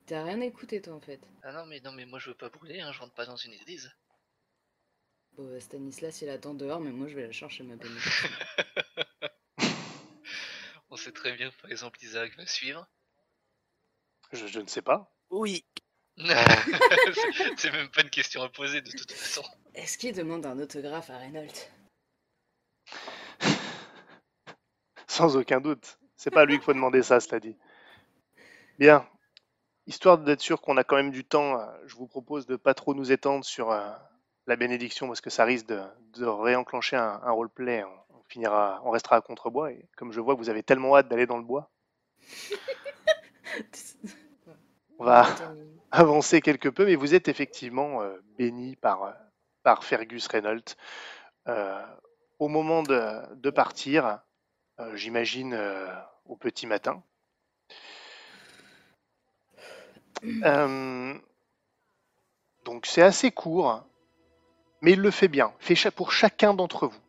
T'as rien écouté toi en fait. Ah non mais non mais moi je veux pas brûler, hein, je rentre pas dans une église. Bon, bah, Stanislas il attend dehors, mais moi je vais la chercher ma bénédiction. On sait très bien que par exemple Isaac va suivre. Je, je ne sais pas. Oui. C'est- C'est même pas une question à poser de toute façon. Est-ce qu'il demande un autographe à Reynolds Sans aucun doute. C'est pas à lui qu'il faut demander ça, cela dit. Bien. Histoire d'être sûr qu'on a quand même du temps, euh, je vous propose de pas trop nous étendre sur euh, la bénédiction parce que ça risque de, de réenclencher un, un roleplay. On, on finira, on restera à contrebois et comme je vois que vous avez tellement hâte d'aller dans le bois, on va avancer quelque peu, mais vous êtes effectivement euh, béni par, par Fergus Reynolds. Euh, au moment de, de partir, j'imagine au petit matin. Euh, donc c'est assez court, mais il le fait bien. Fait cha- pour chacun d'entre vous.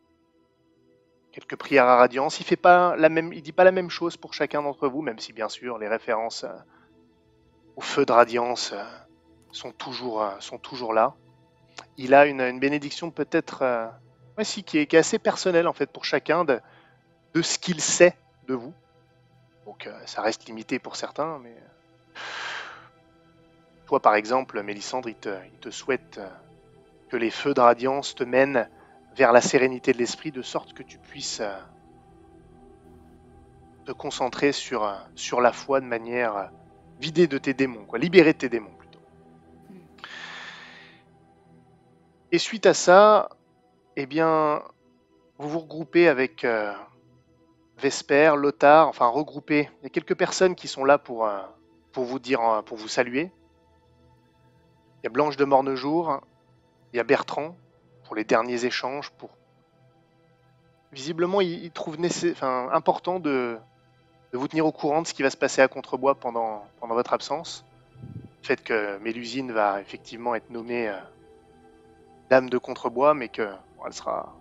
quelques prières à radiance. Il fait pas la même, il dit pas la même chose pour chacun d'entre vous, même si bien sûr les références euh, au feu de radiance euh, sont toujours, sont toujours là. Il a une, bénédiction peut-être, qui est, assez personnelle en fait pour chacun de, ce qu'il sait de vous. Donc ça reste limité pour certains, mais par exemple, Mélissandre, il te, souhaite euh, que les feux de radiance te mènent vers la sérénité de l'esprit, de sorte que tu puisses euh, te concentrer sur, euh, sur la foi de manière vidée de tes démons, quoi, libérée de tes démons plutôt. Et suite à ça, eh bien, vous vous regroupez avec euh, Vesper, Lothar, enfin regroupez. Il y a quelques personnes qui sont là pour, pour vous dire, pour vous saluer. Il y a Blanche de Mornejour, il y a Bertrand pour les derniers échanges. Pour visiblement, il, trouve important de, vous tenir au courant de ce qui va se passer à Contrebois pendant, votre absence. Le fait que Mélusine va effectivement être nommée euh, dame de Contrebois, mais que elle sera,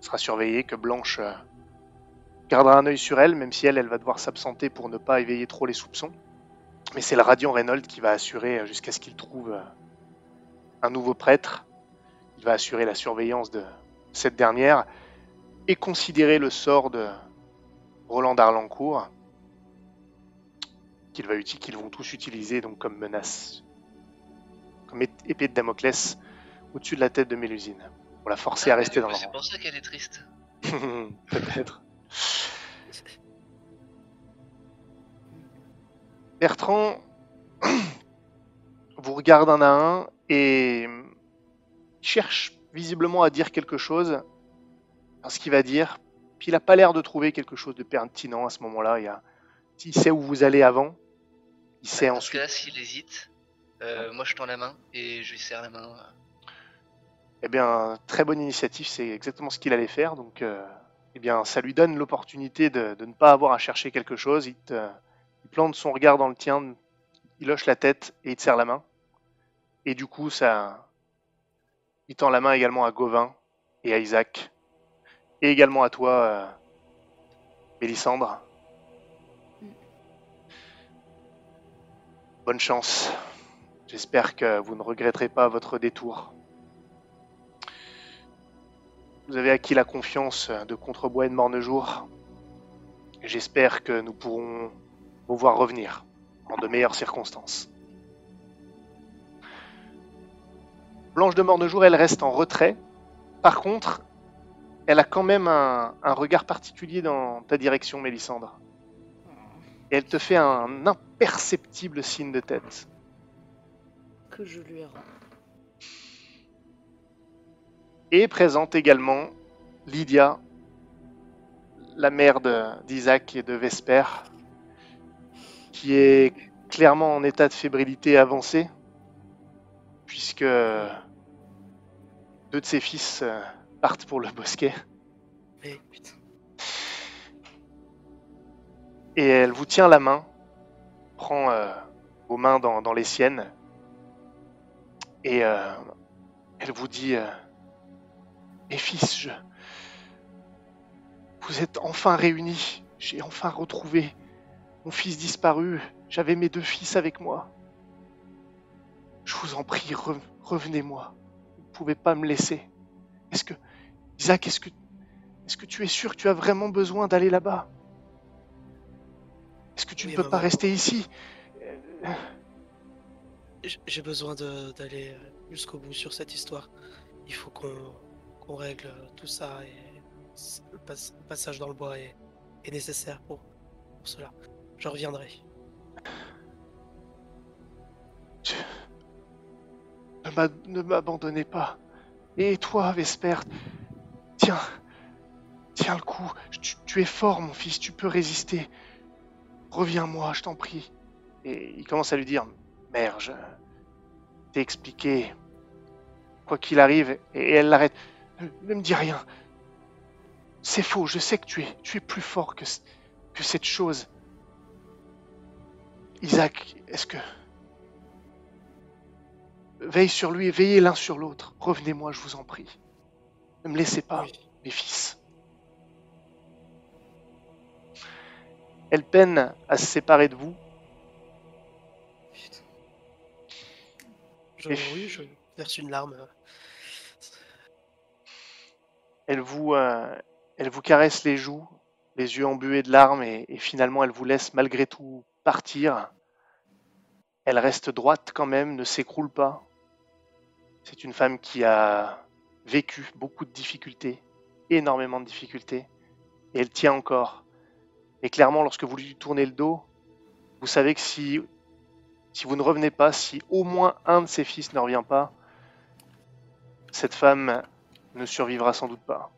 sera surveillée, que Blanche euh, gardera un œil sur elle, même si elle, elle va devoir s'absenter pour ne pas éveiller trop les soupçons. Mais c'est le radiant Reynolds qui va assurer, euh, jusqu'à ce qu'il trouve euh, un nouveau prêtre, il va assurer la surveillance de cette dernière et considérer le sort de Roland d'Arlancourt, qu'ils vont tous utiliser donc comme menace, comme ép- épée de Damoclès au-dessus de la tête de Mélusine, pour la forcer à Ah, mais rester dans le C'est pour ça qu'elle est triste. Peut-être. Bertrand vous regarde un à un et cherche visiblement à dire quelque chose dans ce qu'il va dire. Puis il n'a pas l'air de trouver quelque chose de pertinent à ce moment-là. Il, y a... il sait où vous allez avant. Il sait Dans ce ensuite. cas-là, s'il hésite, euh, moi je tends la main et je lui serre la main. Eh bien, très bonne initiative, c'est exactement ce qu'il allait faire. Donc, euh, eh bien, ça lui donne l'opportunité de, de ne pas avoir à chercher quelque chose. Il, te- il plante son regard dans le tien, il hoche la tête et il te serre la main. Et du coup, ça, il tend la main également à Gauvin et à Isaac. Et également à toi, euh, Mélissandre. Bonne chance. J'espère que vous ne regretterez pas votre détour. Vous avez acquis la confiance de Contrebois et de Mornejour. J'espère que nous pourrons vous voir revenir en de meilleures circonstances. Blanche de Mornejour, elle reste en retrait. Par contre, elle a quand même un, un regard particulier dans ta direction, Mélissandre. Et elle te fait un imperceptible signe de tête. Que je lui rends. Et présente également Lydia, la mère d'Isaac et de Vesper, qui est clairement en état de fébrilité avancée, puisque deux de ses fils euh, partent pour le bosquet. Mais putain. Et elle vous tient la main, prend euh, vos mains dans, dans les siennes, et euh, elle vous dit euh, Mes fils, je... vous êtes enfin réunis. J'ai enfin retrouvé mon fils disparu. J'avais mes deux fils avec moi. Je vous en prie, re- revenez-moi. Vous ne pouvez pas me laisser. Est-ce que. Isaac, est-ce que. Est-ce que tu es sûr que tu as vraiment besoin d'aller là-bas? Est-ce que tu ne peux pas rester ici? Euh, J'ai besoin d'aller jusqu'au bout sur cette histoire. Il faut qu'on règle tout ça et le, pas- le passage dans le bois est, est nécessaire pour, pour cela. Je reviendrai. Ne m'a- ne m'abandonnez pas. Et toi, Vesper, tiens, tiens le coup. Tu, es fort, mon fils, tu peux résister. Reviens-moi, je t'en prie. Et il commence à lui dire, mère, je t'ai expliqué, quoi qu'il arrive, et elle l'arrête. Ne, me dis rien. C'est faux, je sais que tu es, tu es plus fort que, que cette chose. Isaac, est-ce que... Veille sur lui et veillez l'un sur l'autre. Revenez-moi, je vous en prie. Ne me laissez pas, Oui. mes fils. Elle peine à se séparer de vous. Putain. Je, Et- oui, je verse une larme. Elle vous, euh, elle vous caresse les joues, les yeux embués de larmes, et, et finalement elle vous laisse malgré tout partir. Elle reste droite quand même, ne s'écroule pas. C'est une femme qui a vécu beaucoup de difficultés, énormément de difficultés, et elle tient encore. Et clairement, lorsque vous lui tournez le dos, vous savez que si, si vous ne revenez pas, si au moins un de ses fils ne revient pas, cette femme ne survivra sans doute pas.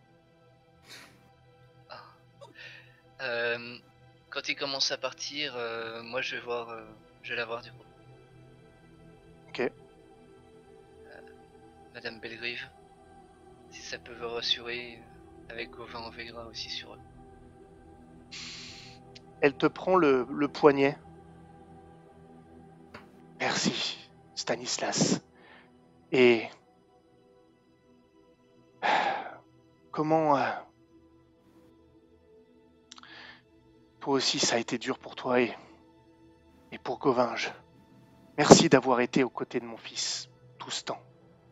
Euh, quand il commence à partir, euh, moi je vais voir, euh, je vais la voir du coup. Ok. Euh, Madame Belgrive, si ça peut vous rassurer, avec Gauvin on veillera aussi sur eux. Elle te prend le, le poignet. Merci, Stanislas. Et comment toi aussi ça a été dur pour toi et, et pour Govinge. Merci d'avoir été aux côtés de mon fils tout ce temps,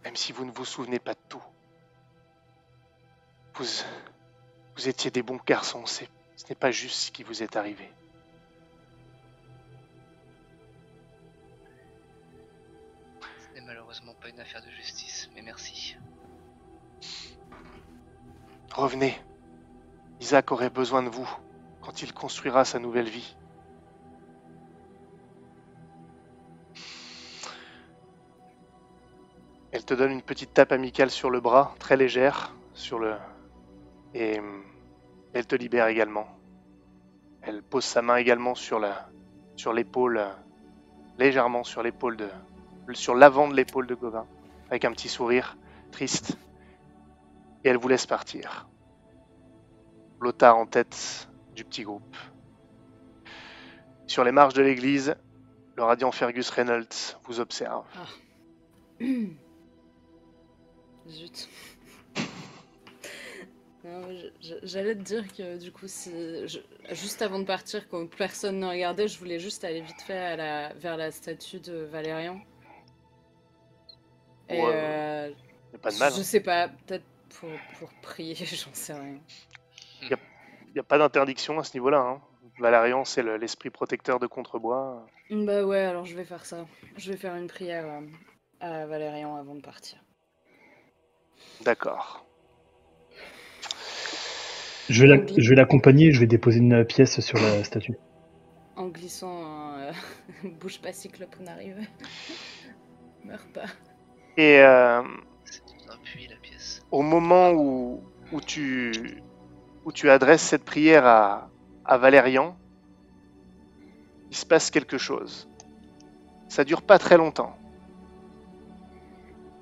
même si vous ne vous souvenez pas de tout. Vous, vous étiez des bons garçons, ce n'est pas juste ce qui vous est arrivé. Ce n'est malheureusement pas une affaire de justice, mais merci. Revenez. Isaac aurait besoin de vous quand il construira sa nouvelle vie. Elle te donne une petite tape amicale sur le bras, très légère, sur le... Et elle te libère également. Elle pose sa main également sur la, sur l'épaule, légèrement sur l'épaule de, sur l'avant de l'épaule de Gauvin, avec un petit sourire triste. Et elle vous laisse partir. Lothar en tête du petit groupe. Sur les marches de l'église, le radiant Fergus Reynolds vous observe. Zut. Je- J'allais te dire que du coup, si je- juste avant de partir, quand personne ne regardait, je voulais juste aller vite fait à la... vers la statue de Valérian. Et Ouais, euh, Y a pas de mal. je sais pas, peut-être pour, pour prier, j'en sais rien. Il n'y a pas d'interdiction à ce niveau-là. Hein. Valérian, c'est le- l'esprit protecteur de Contrebois. Bah ouais, alors je vais faire ça. Je vais faire une prière euh, à Valérian avant de partir. D'accord. Je vais la- je vais l'accompagner, je vais déposer une pièce sur la statue. En glissant, hein, euh, bouge pas cyclope, on arrive. Meurs pas. Et euh, C'est un puits la pièce. au moment où, où, tu, où tu adresses cette prière à, à Valérian, il se passe quelque chose. Ça dure pas très longtemps.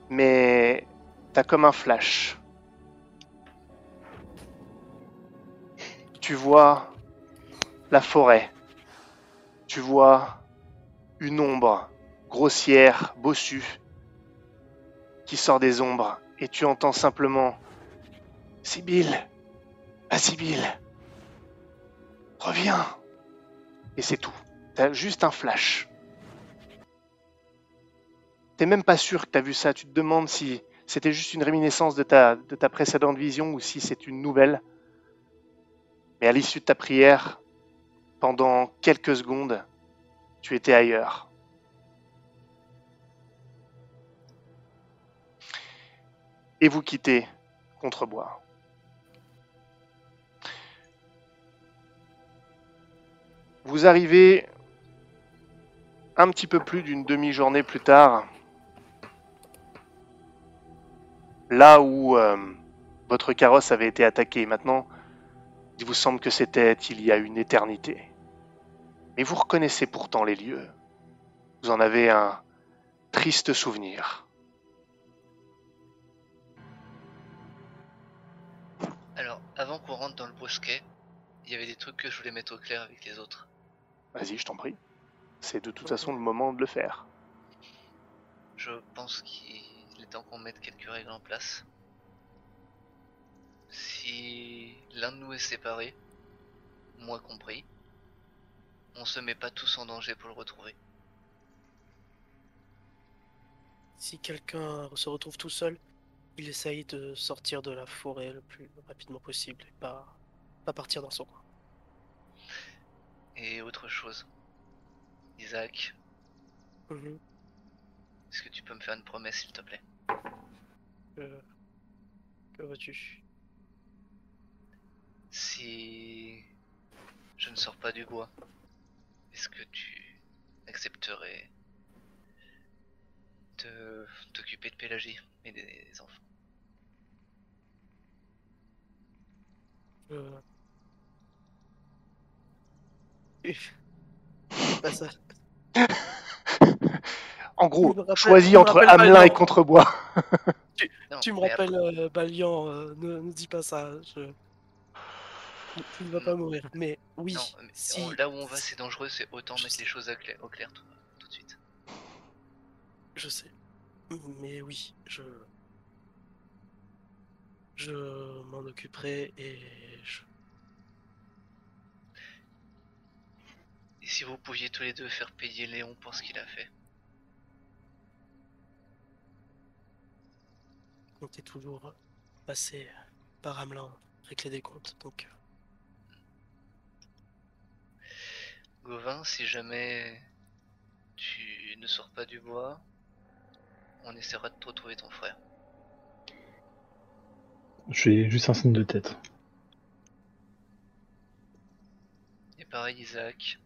Mais t'as comme un flash. Tu vois la forêt. Tu vois une ombre grossière, bossue, qui sort des ombres. Et tu entends simplement Sibylle, ah Sibylle, reviens. Et c'est tout. T'as juste un flash. T'es même pas sûr que t'as vu ça. Tu te demandes si c'était juste une réminiscence de ta, de ta précédente vision ou si c'est une nouvelle. Mais à l'issue de ta prière, pendant quelques secondes, tu étais ailleurs. Et vous quittez Contrebois. Vous arrivez un petit peu plus d'une demi-journée plus tard, là où euh, votre carrosse avait été attaqué. Maintenant, il vous semble que c'était il y a une éternité. Mais vous reconnaissez pourtant les lieux. Vous en avez un triste souvenir. Alors, avant qu'on rentre dans le bosquet, il y avait des trucs que je voulais mettre au clair avec les autres. Vas-y, je t'en prie. C'est de toute façon le moment de le faire. Je pense qu'il est temps qu'on mette quelques règles en place. Si l'un de nous est séparé, moi compris, on se met pas tous en danger pour le retrouver. Si quelqu'un se retrouve tout seul, il essaye de sortir de la forêt le plus rapidement possible et pas, pas partir dans son coin. Et autre chose. Isaac, Mhm. est-ce que tu peux me faire une promesse, s'il te plaît? Euh, Que veux-tu? Si je ne sors pas du bois, est-ce que tu accepterais de t'occuper de Pélagie et des enfants? Euh... Pas ça. En gros, rappelles- choisis entre Hamelin et. Contrebois. Non, Tu me rappelles euh, Balian, euh, ne, ne dis pas ça. Je... Tu ne vas pas mourir. Mais oui, Non, mais si. on- là où on va, c'est dangereux, c'est autant mettre les choses à clair- au clair tout, tout de suite. Je sais. Mais oui, je. Je m'en occuperai et je. Et si vous pouviez tous les deux faire payer Léon pour ce qu'il a fait comptais toujours passer par Hamelin, régler des comptes. Donc, Gauvin, si jamais tu ne sors pas du bois, on essaiera de te retrouver ton frère. Je fais juste un signe de tête. Et pareil, Isaac,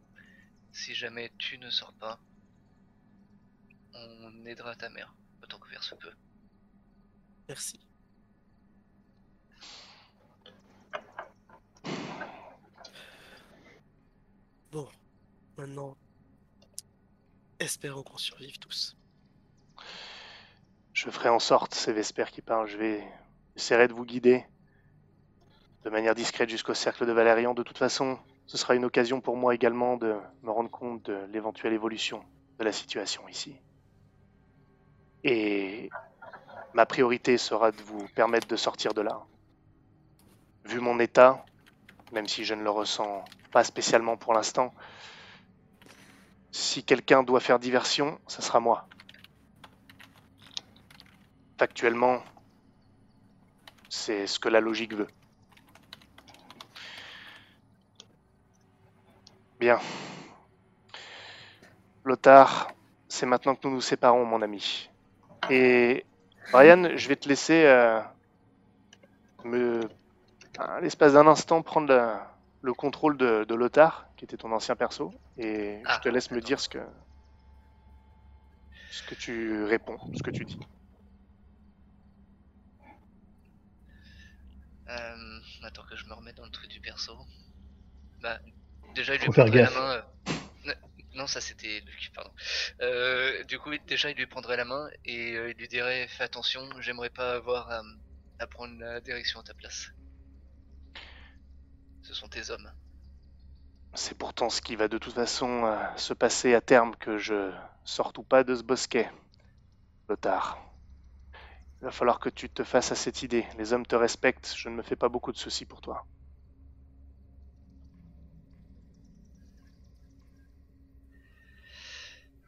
si jamais tu ne sors pas, on aidera ta mère autant que faire se peut. merci. Bon, maintenant, espérons qu'on survive tous. Je ferai en sorte, c'est Vesper qui parle, je vais essayer de vous guider de manière discrète jusqu'au cercle de Valérian. De toute façon, ce sera une occasion pour moi également de me rendre compte de l'éventuelle évolution de la situation ici. Et ma priorité sera de vous permettre de sortir de là. Vu mon état, même si je ne le ressens pas spécialement pour l'instant, si quelqu'un doit faire diversion, ce sera moi. Factuellement, c'est ce que la logique veut. Bien. Lothar, c'est maintenant que nous nous séparons, mon ami. Et Brian, je vais te laisser euh, me, à l'espace d'un instant, prendre la- le contrôle de, de Lothar, qui était ton ancien perso, et Ah, je te laisse me dire ce que, ce que tu réponds, ce que tu dis. Euh, attends que je me remette dans le truc du perso. Bah, déjà, il lui prendrait la main. euh, Non, ça c'était Luc, pardon. Euh, du coup, déjà, il lui prendrait la main et euh, il lui dirait Fais attention, j'aimerais pas avoir à, à prendre la direction à ta place. Ce sont tes hommes. C'est pourtant ce qui va de toute façon euh, se passer à terme que je sorte ou pas de ce bosquet, Lothar. Il va falloir que tu te fasses à cette idée. Les hommes te respectent, je ne me fais pas beaucoup de soucis pour toi.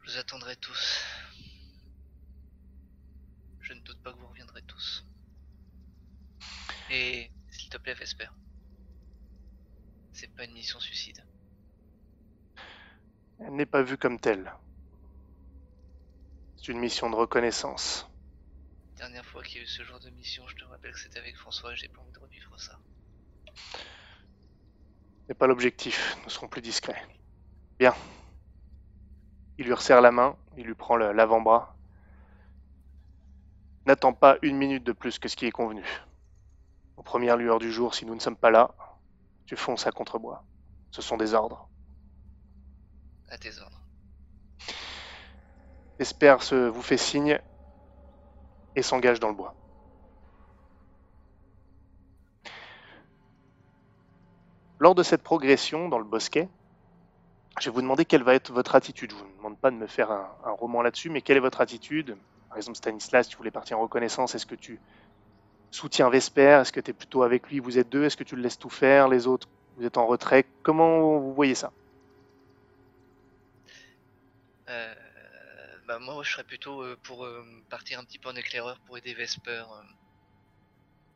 Je vous attendrai tous. Je ne doute pas que vous reviendrez tous. Et s'il te plaît, Vesper. C'est pas une mission suicide. Elle n'est pas vue comme telle. C'est une mission de reconnaissance. Dernière fois qu'il y a eu ce genre de mission, je te rappelle que c'était avec François et j'ai pas envie de revivre ça. Ce n'est pas l'objectif, nous serons plus discrets. Bien. Il lui resserre la main, il lui prend l'avant-bras. N'attends pas une minute de plus que ce qui est convenu. Aux premières lueurs du jour, si nous ne sommes pas là, tu fonces à contrebois. Ce sont des ordres. À tes ordres. Esper se vous fait signe et s'engage dans le bois. Lors de cette progression dans le bosquet, je vais vous demander quelle va être votre attitude. Vous pas de me faire un, roman là-dessus, mais quelle est votre attitude? Par exemple, Stanislas, tu voulais partir en reconnaissance, est-ce que tu soutiens Vesper? Est-ce que tu es plutôt avec lui? Vous êtes deux Est-ce que tu le laisses tout faire? Les autres, vous êtes en retrait? Comment vous voyez ça? Euh, bah, moi, je serais plutôt euh, pour euh, partir un petit peu en éclaireur pour aider Vesper.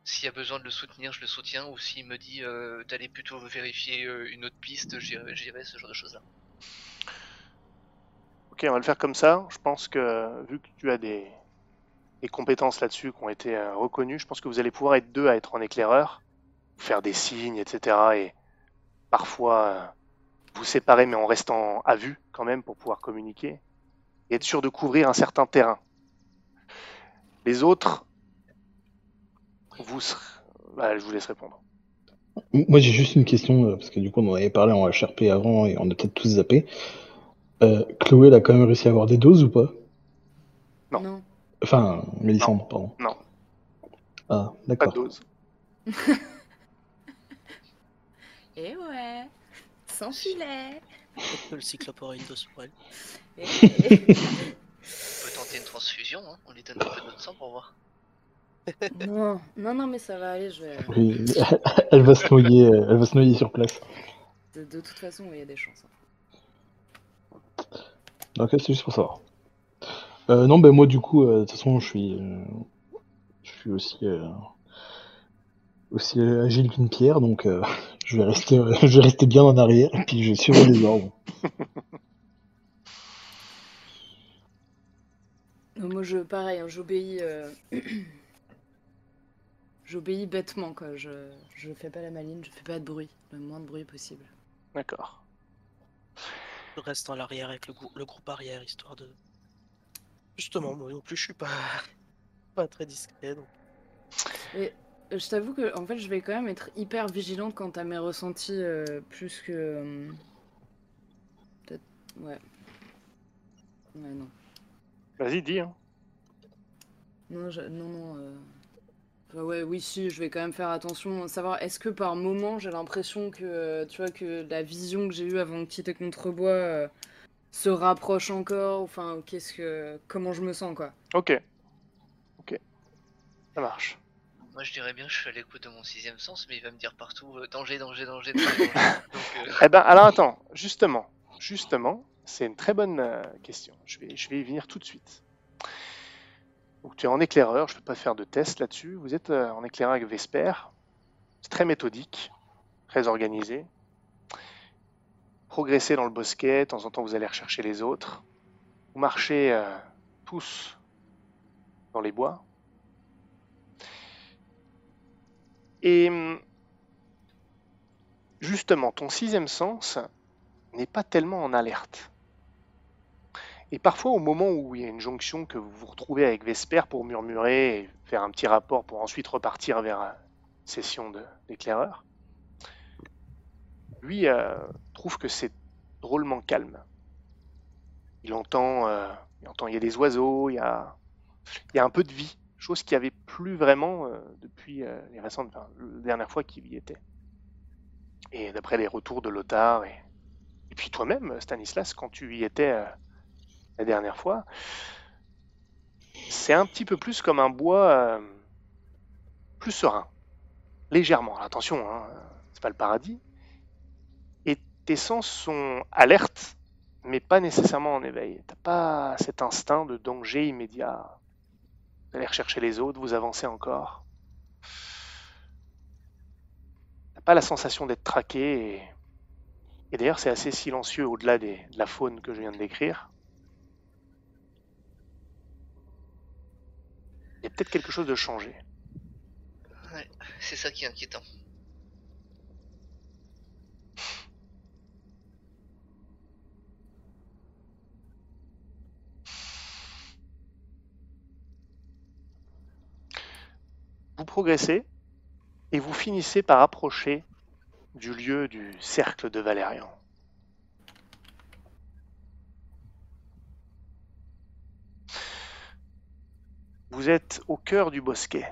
S'il y a besoin de le soutenir, je le soutiens. Ou s'il me dit d'aller plutôt vérifier une autre piste, j'irai ce genre de choses-là. Ok, on va le faire comme ça. Je pense que vu que tu as des, compétences là-dessus qui ont été euh, reconnues, je pense que vous allez pouvoir être deux à être en éclaireur, faire des signes, etc. Et parfois euh, vous séparer, mais en restant à vue quand même pour pouvoir communiquer et être sûr de couvrir un certain terrain. Les autres, vous serez... Bah, je vous laisse répondre. Moi, j'ai juste une question, euh, parce que du coup, on en avait parlé en HRP avant et on a peut-être tous zappé. Euh, Chloé, elle a quand même réussi à avoir des doses ou pas? Non. Non. Enfin, Mélissandre, pardon. Non. Ah, Pas de d'accord. dose. Et Eh ouais. Sans filet. Peut-être que le cyclope aurait une dose pour elle. Et- On peut tenter une transfusion, hein. on lui donne un peu de notre sang pour voir. non, non, non, mais ça va aller. Je vais... Oui, elle va se noyer, euh, elle va se noyer sur place. de, de toute façon, il y a des chances. hein. Donc, c'est juste pour savoir. Euh, non, ben moi, du coup, euh, de toute façon, je suis, euh, je suis aussi, euh, aussi agile qu'une pierre, donc euh, je vais rester, euh, je vais rester bien en arrière et puis je vais suivre les ordres. Non, moi, je, pareil, hein, j'obéis. euh, j'obéis bêtement, quoi. Je, je fais pas la maline, je fais pas de bruit. Le moins de bruit possible. D'accord. Je reste à l'arrière avec le, le groupe arrière, histoire de. Justement, moi non plus, je suis pas, pas très discret. Donc... Et euh, je t'avoue que, en fait, je vais quand même être hyper vigilante quant à mes ressentis, euh, plus que. euh, Peut-être. Ouais. Ouais, non. Vas-y, dis. hein. Non, je- non, non. euh, enfin, ouais, oui, si, je vais quand même faire attention à savoir est-ce que par moment j'ai l'impression que, euh, tu vois, que la vision que j'ai eue avant de quitter Contrebois euh, se rapproche encore, enfin, qu'est-ce que, comment je me sens, quoi? Ok. Ok. Ça marche. Moi je dirais bien que je suis à l'écoute de mon sixième sens, mais il va me dire partout euh, danger, danger, danger, danger. danger. Donc euh, Eh ben, alors attends, justement, justement, c'est une très bonne euh, question. Je vais, je vais y venir tout de suite. Donc, tu es en éclaireur, je ne peux pas faire de test là-dessus. Vous êtes euh, en éclaireur avec Vesper. C'est très méthodique, très organisé. Progressez dans le bosquet, de temps en temps vous allez rechercher les autres. Vous marchez euh, tous dans les bois. Et hum, justement, ton sixième sens n'est pas tellement en alerte. Et parfois, au moment où il y a une jonction que vous vous retrouvez avec Vesper pour murmurer et faire un petit rapport pour ensuite repartir vers une session de- d'éclaireur, lui euh, trouve que c'est drôlement calme. Il entend, euh, il entend, il y a des oiseaux, il y a, il y a un peu de vie, chose qu'il n'y avait plus vraiment euh, depuis euh, les récentes, enfin, la dernière fois qu'il y était. Et d'après les retours de Lothar et, et puis toi-même, Stanislas, quand tu y étais euh, la dernière fois, c'est un petit peu plus comme un bois euh, plus serein, légèrement. Attention, hein, c'est pas le paradis. Et tes sens sont alertes, mais pas nécessairement en éveil. T'as pas cet instinct de danger immédiat. Vous allez rechercher les autres, vous avancez encore. T'as pas la sensation d'être traqué. Et, d'ailleurs, c'est assez silencieux au-delà de la faune que je viens de décrire. Y a peut-être quelque chose de changé. ouais, c'est ça qui est inquiétant. Vous progressez et vous finissez par approcher du lieu du cercle de Valérian. Vous êtes au cœur du bosquet.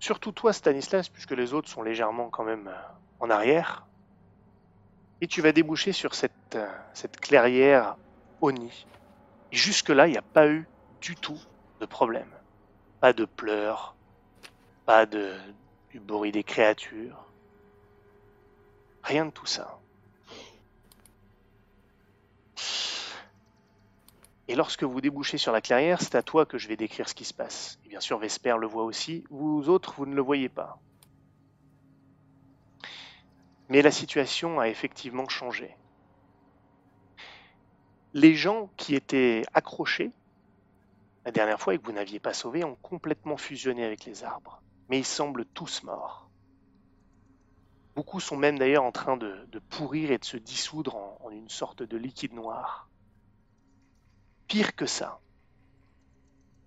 Surtout toi, Stanislas, puisque les autres sont légèrement quand même euh, en arrière. Et tu vas déboucher sur cette, euh, clairière Oni. Et jusque-là, il n'y a pas eu du tout de problème. Pas de pleurs, pas de, du bruit des créatures. Rien de tout ça. Et lorsque vous débouchez sur la clairière, c'est à toi que je vais décrire ce qui se passe. Et bien sûr, Vesper le voit aussi. Vous autres, vous ne le voyez pas. Mais la situation a effectivement changé. Les gens qui étaient accrochés la dernière fois et que vous n'aviez pas sauvés ont complètement fusionné avec les arbres. Mais ils semblent tous morts. Beaucoup sont même d'ailleurs en train de, pourrir et de se dissoudre en une sorte de liquide noir. Pire que ça,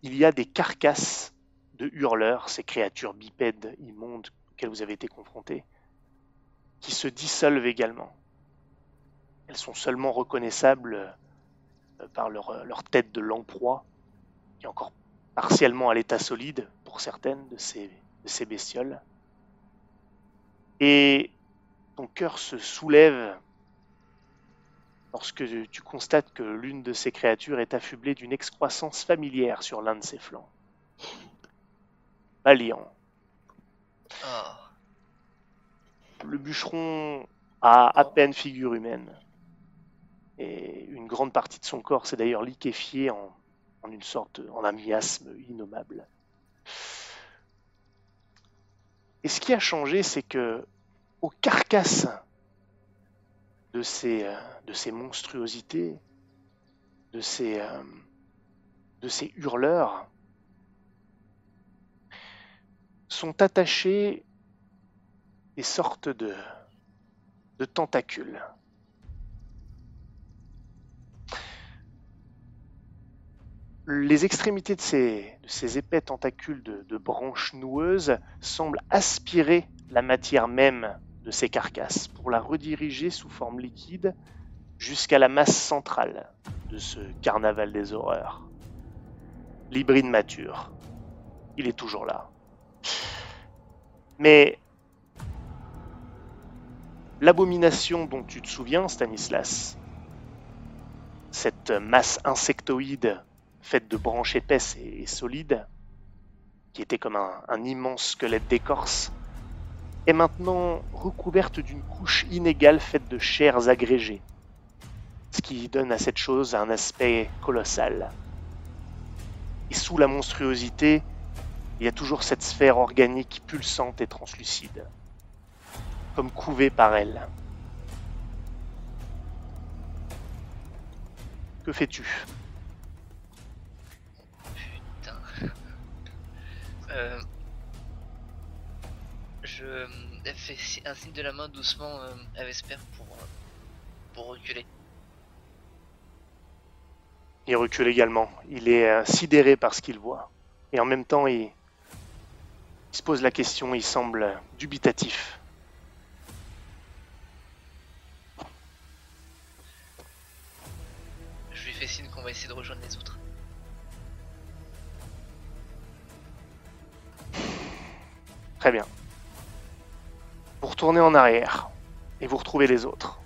il y a des carcasses de hurleurs, ces créatures bipèdes immondes auxquelles vous avez été confrontés, qui se dissolvent également. Elles sont seulement reconnaissables euh, par leur, euh, leur tête de lamproie, qui est encore partiellement à l'état solide pour certaines de ces, de ces bestioles. Et ton cœur se soulève lorsque tu constates que l'une de ces créatures est affublée d'une excroissance familière sur l'un de ses flancs. Valiant. Ah, Le bûcheron a à peine figure humaine. Et une grande partie de son corps s'est d'ailleurs liquéfiée en, en une sorte, en un miasme innommable. Et ce qui a changé, c'est que aux carcasses de ces, euh, de ces monstruosités, de ces, euh, de ces hurleurs, sont attachés des sortes de, de tentacules. Les extrémités de ces, de ces épais tentacules de branches noueuses semblent aspirer la matière même de ces carcasses pour la rediriger sous forme liquide jusqu'à la masse centrale de ce carnaval des horreurs. L'hybride mature. Il est toujours là. Mais l'abomination dont tu te souviens, Stanislas, cette masse insectoïde faite de branches épaisses et, solides, qui était comme un immense squelette d'écorce, est maintenant recouverte d'une couche inégale faite de chairs agrégées, ce qui donne à cette chose un aspect colossal. Et sous la monstruosité, il y a toujours cette sphère organique pulsante et translucide, comme couvée par elle. Que fais-tu? Putain. Euh, je euh, fais un signe de la main doucement euh, à Vesper pour, euh, pour reculer. Il recule également. Il est euh, sidéré par ce qu'il voit. Et en même temps, il, il se pose la question, il semble dubitatif. Je lui fais signe qu'on va essayer de rejoindre les autres. Très bien. Vous retournez en arrière et vous retrouvez les autres.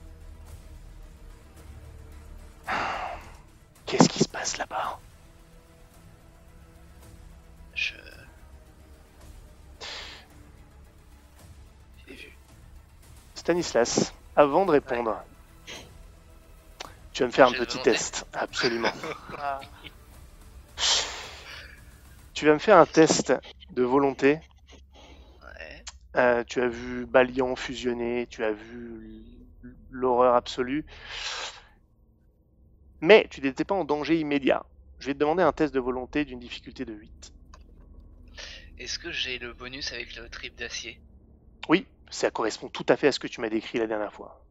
Qu'est-ce qui se passe là-bas? Je. J'ai vu. Stanislas, avant de répondre, tu vas me faire un petit test. Absolument. Ah, Tu vas me faire un test de volonté. Euh, tu as vu Balian fusionner, tu as vu l'horreur absolue. Mais tu n'étais pas en danger immédiat. Je vais te demander un test de volonté d'une difficulté de 8. Est-ce que j'ai le bonus avec le trip d'acier? Oui, ça correspond tout à fait à ce que tu m'as décrit la dernière fois.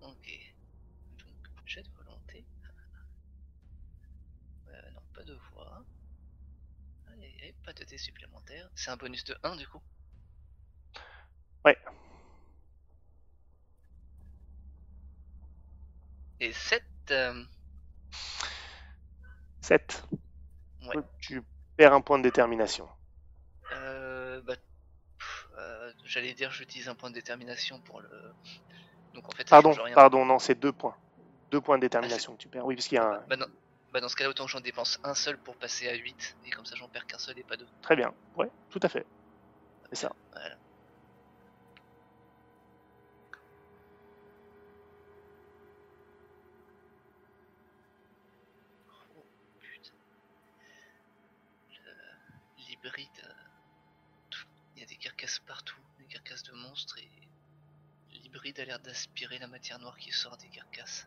Ok. Donc, jet de volonté. Euh, non, pas de voix. Aïe, pas de dés supplémentaires. C'est un bonus de 1 du coup? Ouais. Et 7 euh, 7. Ouais. Tu perds un point de détermination. euh, bah, euh, J'allais dire j'utilise un point de détermination pour le. Donc en fait, Pardon, rien. pardon, non, c'est deux points. Deux points de détermination que tu perds. Oui, parce qu'il y a un... Bah, non. bah dans ce cas-là, autant que j'en dépense un seul pour passer à 8, et comme ça j'en perds qu'un seul et pas deux. Très bien. Ouais, tout à fait. C'est ça. Voilà. hybride. euh, tout- Il y a des carcasses partout, des carcasses de monstres et l'hybride a l'air d'aspirer la matière noire qui sort des carcasses.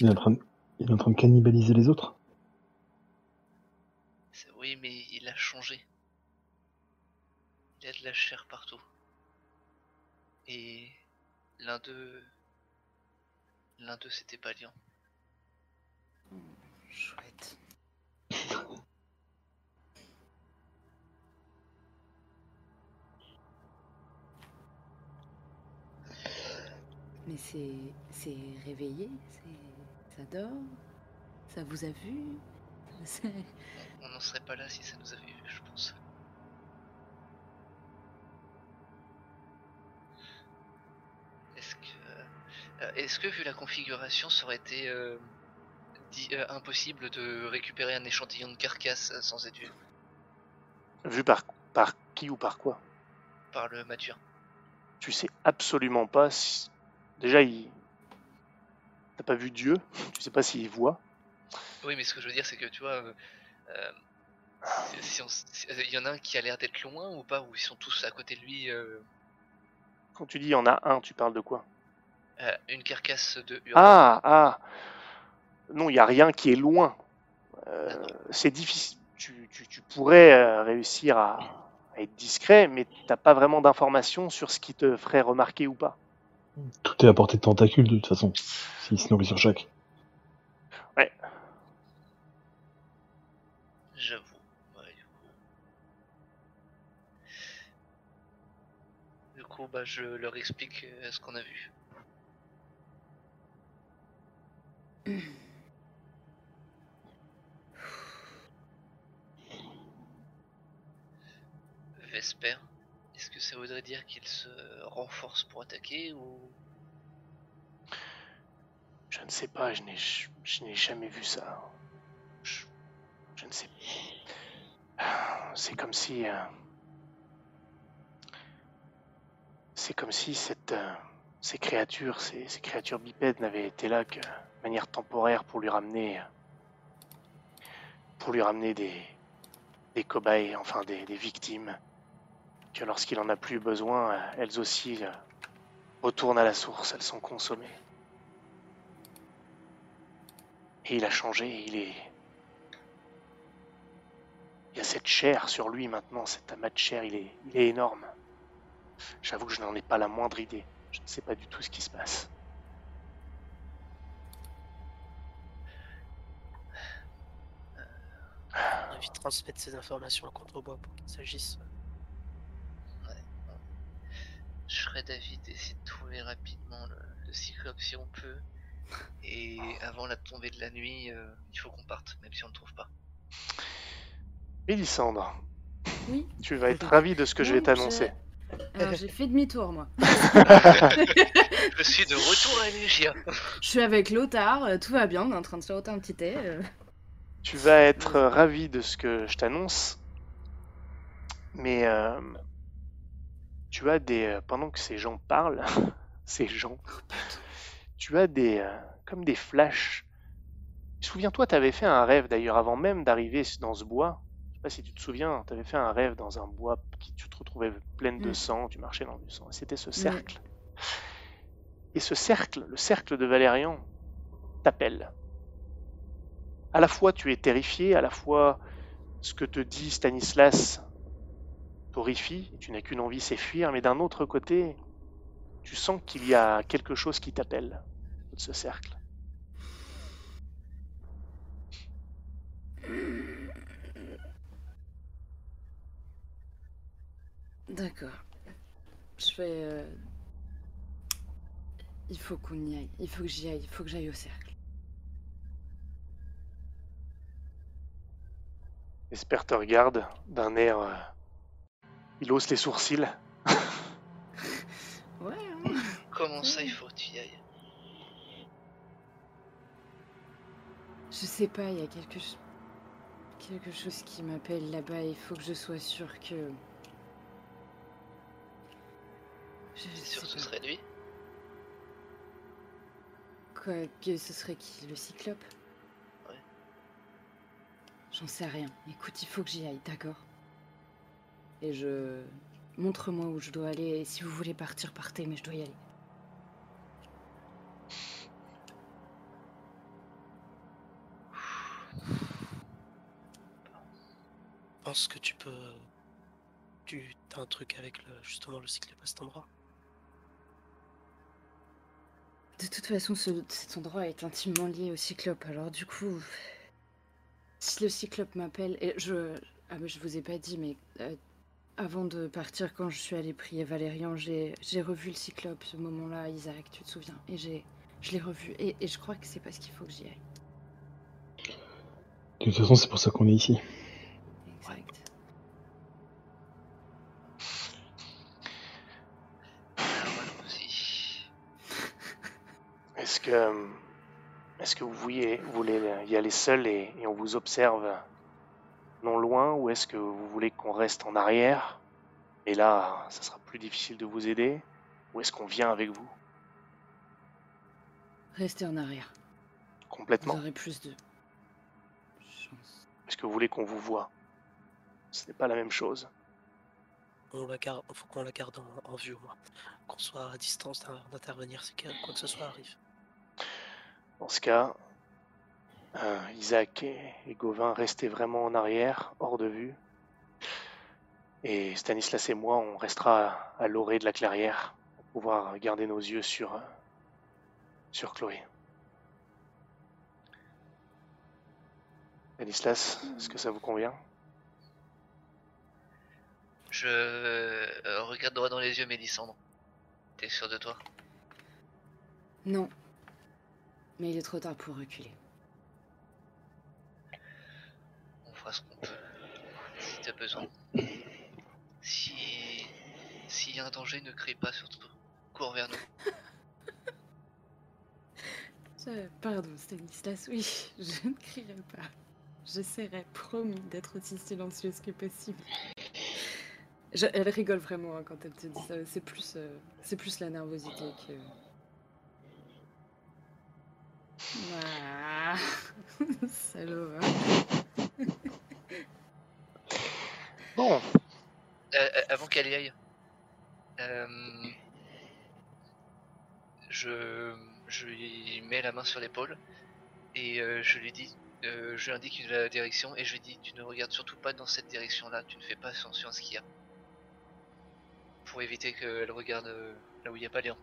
Il est, en train de, il est en train de cannibaliser les autres Oui, mais il a changé. Il y a de la chair partout. Et l'un d'eux. L'un d'eux c'était Balian. Chouette. Mais c'est. C'est réveillé C'est. Ça dort Ça vous a vu? C'est- On n'en serait pas là si ça nous avait vu, je pense. Est-ce que. euh, Est-ce que vu la configuration, ça aurait été euh, euh, impossible de récupérer un échantillon de carcasse sans être vu? Vu par, par qui ou par quoi? Par le mature Tu sais absolument pas si. Déjà, il. T'as pas vu Dieu, tu sais pas s'il voit. Oui, mais ce que je veux dire, c'est que tu vois. euh, euh, si- on euh, il y en a un qui a l'air d'être loin ou pas, ou ils sont tous à côté de lui. euh, Quand tu dis il y en a un, tu parles de quoi? Une carcasse de urbain. Ah, ah Non, il n'y a rien qui est loin. Euh, c'est difficile. Tu, tu- tu pourrais réussir à, à être discret, mais t'as pas vraiment d'informations sur ce qui te ferait remarquer ou pas. Tout est à portée de tentacules de toute façon, s'il se nourrit sur chaque. J'avoue. Ouais, du coup. Du coup, bah, je leur explique euh, ce qu'on a vu. Vesper, est-ce que ça voudrait dire qu'il se renforce pour attaquer ou? Je ne sais pas, je n'ai, je, je n'ai jamais vu ça. Je, je ne sais. C'est comme si. euh, c'est comme si cette, euh, ces créatures, ces, ces créatures bipèdes n'avaient été là que de manière temporaire pour lui ramener. pour lui ramener des. des cobayes, enfin des, des victimes. Lorsqu'il en a plus besoin, euh, elles aussi euh, retournent à la source, elles sont consommées. Et il a changé, il est. Il y a cette chair sur lui maintenant, cet amas de chair, il est, il est énorme. J'avoue que je n'en ai pas la moindre idée. Je ne sais pas du tout ce qui se passe. On transmettre ces informations à Contrebois pour qu'il s'agisse. Je serais d'avis d'essayer de trouver rapidement le, le cyclope si on peut. Et avant la tombée de la nuit, euh, il faut qu'on parte, même si on ne le trouve pas. Mélissandre, Oui. tu vas être ravi de ce que je vais Non, t'annoncer. Alors j'ai fait demi-tour moi. Je suis de retour à Légia. Je suis avec Lothar, euh, tout va bien, on est en train de se un petit thé. euh. Tu vas être ravi de ce que je t'annonce. Mais euh, tu as des. euh, Pendant que ces gens parlent, ces gens, tu as des. euh, comme des flashs. Souviens-toi, tu avais fait un rêve d'ailleurs avant même d'arriver dans ce bois. Je sais pas si tu te souviens, tu avais fait un rêve dans un bois qui tu te retrouvais pleine de Mm. sang, tu marchais dans du sang. et C'était ce cercle. Et ce cercle, le cercle de Valérian, t'appelle. À la fois tu es terrifié, à la fois ce que te dit Stanislas t'horrifie, tu n'as qu'une envie, c'est fuir, mais d'un autre côté, tu sens qu'il y a quelque chose qui t'appelle de ce cercle. D'accord. Je vais. euh, Il faut qu'on y aille. Il faut que j'y aille. Il faut que j'aille au cercle. Esper te regarde d'un air. Il hausse les sourcils. Ouais. hein. Comment ça, il faut que tu y ailles Je sais pas, il y a quelque chose. Quelque chose qui m'appelle là-bas. Il faut que je sois sûre que. Je sûr que ce serait lui Quoi, que ce serait qui Le cyclope J'en sais rien. Écoute, il faut que j'y aille, d'accord? Et je. Montre-moi où je dois aller. Et si vous voulez partir, partez, mais je dois y aller. Je pense que tu peux. Tu as un truc avec le, justement le cyclope à cet endroit. De toute façon, ce- cet endroit est intimement lié au cyclope. Alors du coup, si le cyclope m'appelle, et je, ah mais je vous ai pas dit, mais euh, avant de partir, quand je suis allée prier Valérian, j'ai revu le cyclope. Ce moment-là, Isaac, tu te souviens Et j'ai, je l'ai revu. Et, et je crois que c'est parce qu'il faut que j'y aille. De toute façon, c'est pour ça qu'on est ici. Exact. Est-ce que, est-ce que vous voulez, vous voulez y aller seul et, et on vous observe non loin ou est-ce que vous voulez qu'on reste en arrière? Et là, ça sera plus difficile de vous aider ou est-ce qu'on vient avec vous? Restez en arrière. Vous complètement aurez plus de chance. Est-ce que vous voulez qu'on vous voit? Ce n'est pas la même chose. On la garde, faut qu'on la garde en, en vue au moins. Qu'on soit à distance d'in- d'intervenir si quoi que ce soit arrive. Dans ce cas, euh, Isaac et, et Gauvin restez vraiment en arrière, hors de vue. Et Stanislas et moi, on restera à, à l'orée de la clairière pour pouvoir garder nos yeux sur, sur Chloé. Stanislas, est-ce que ça vous convient? Je euh, regarde droit dans les yeux Mélissandre. T'es sûr de toi? Non. Mais il est trop tard pour reculer. Ce qu'on peut. Si t'as besoin. Si. S'il y a un danger, ne crie pas surtout. Cours vers nous. Je- Pardon, Stanislas, oui, je ne crierai pas. J'essaierai, promis, d'être aussi silencieuse que possible. Je- elle rigole vraiment hein, quand elle te dit ça. C'est plus, euh, c'est plus la nervosité que. Ah, Salaud. hein. Bon, Euh, euh, avant qu'elle y aille, euh, je, je lui mets la main sur l'épaule et euh, je lui dis, euh, je lui indique la direction et je lui dis, tu ne regardes surtout pas dans cette direction-là, tu ne fais pas attention à ce qu'il y a. Pour éviter qu'elle regarde là où il n'y a pas Léon.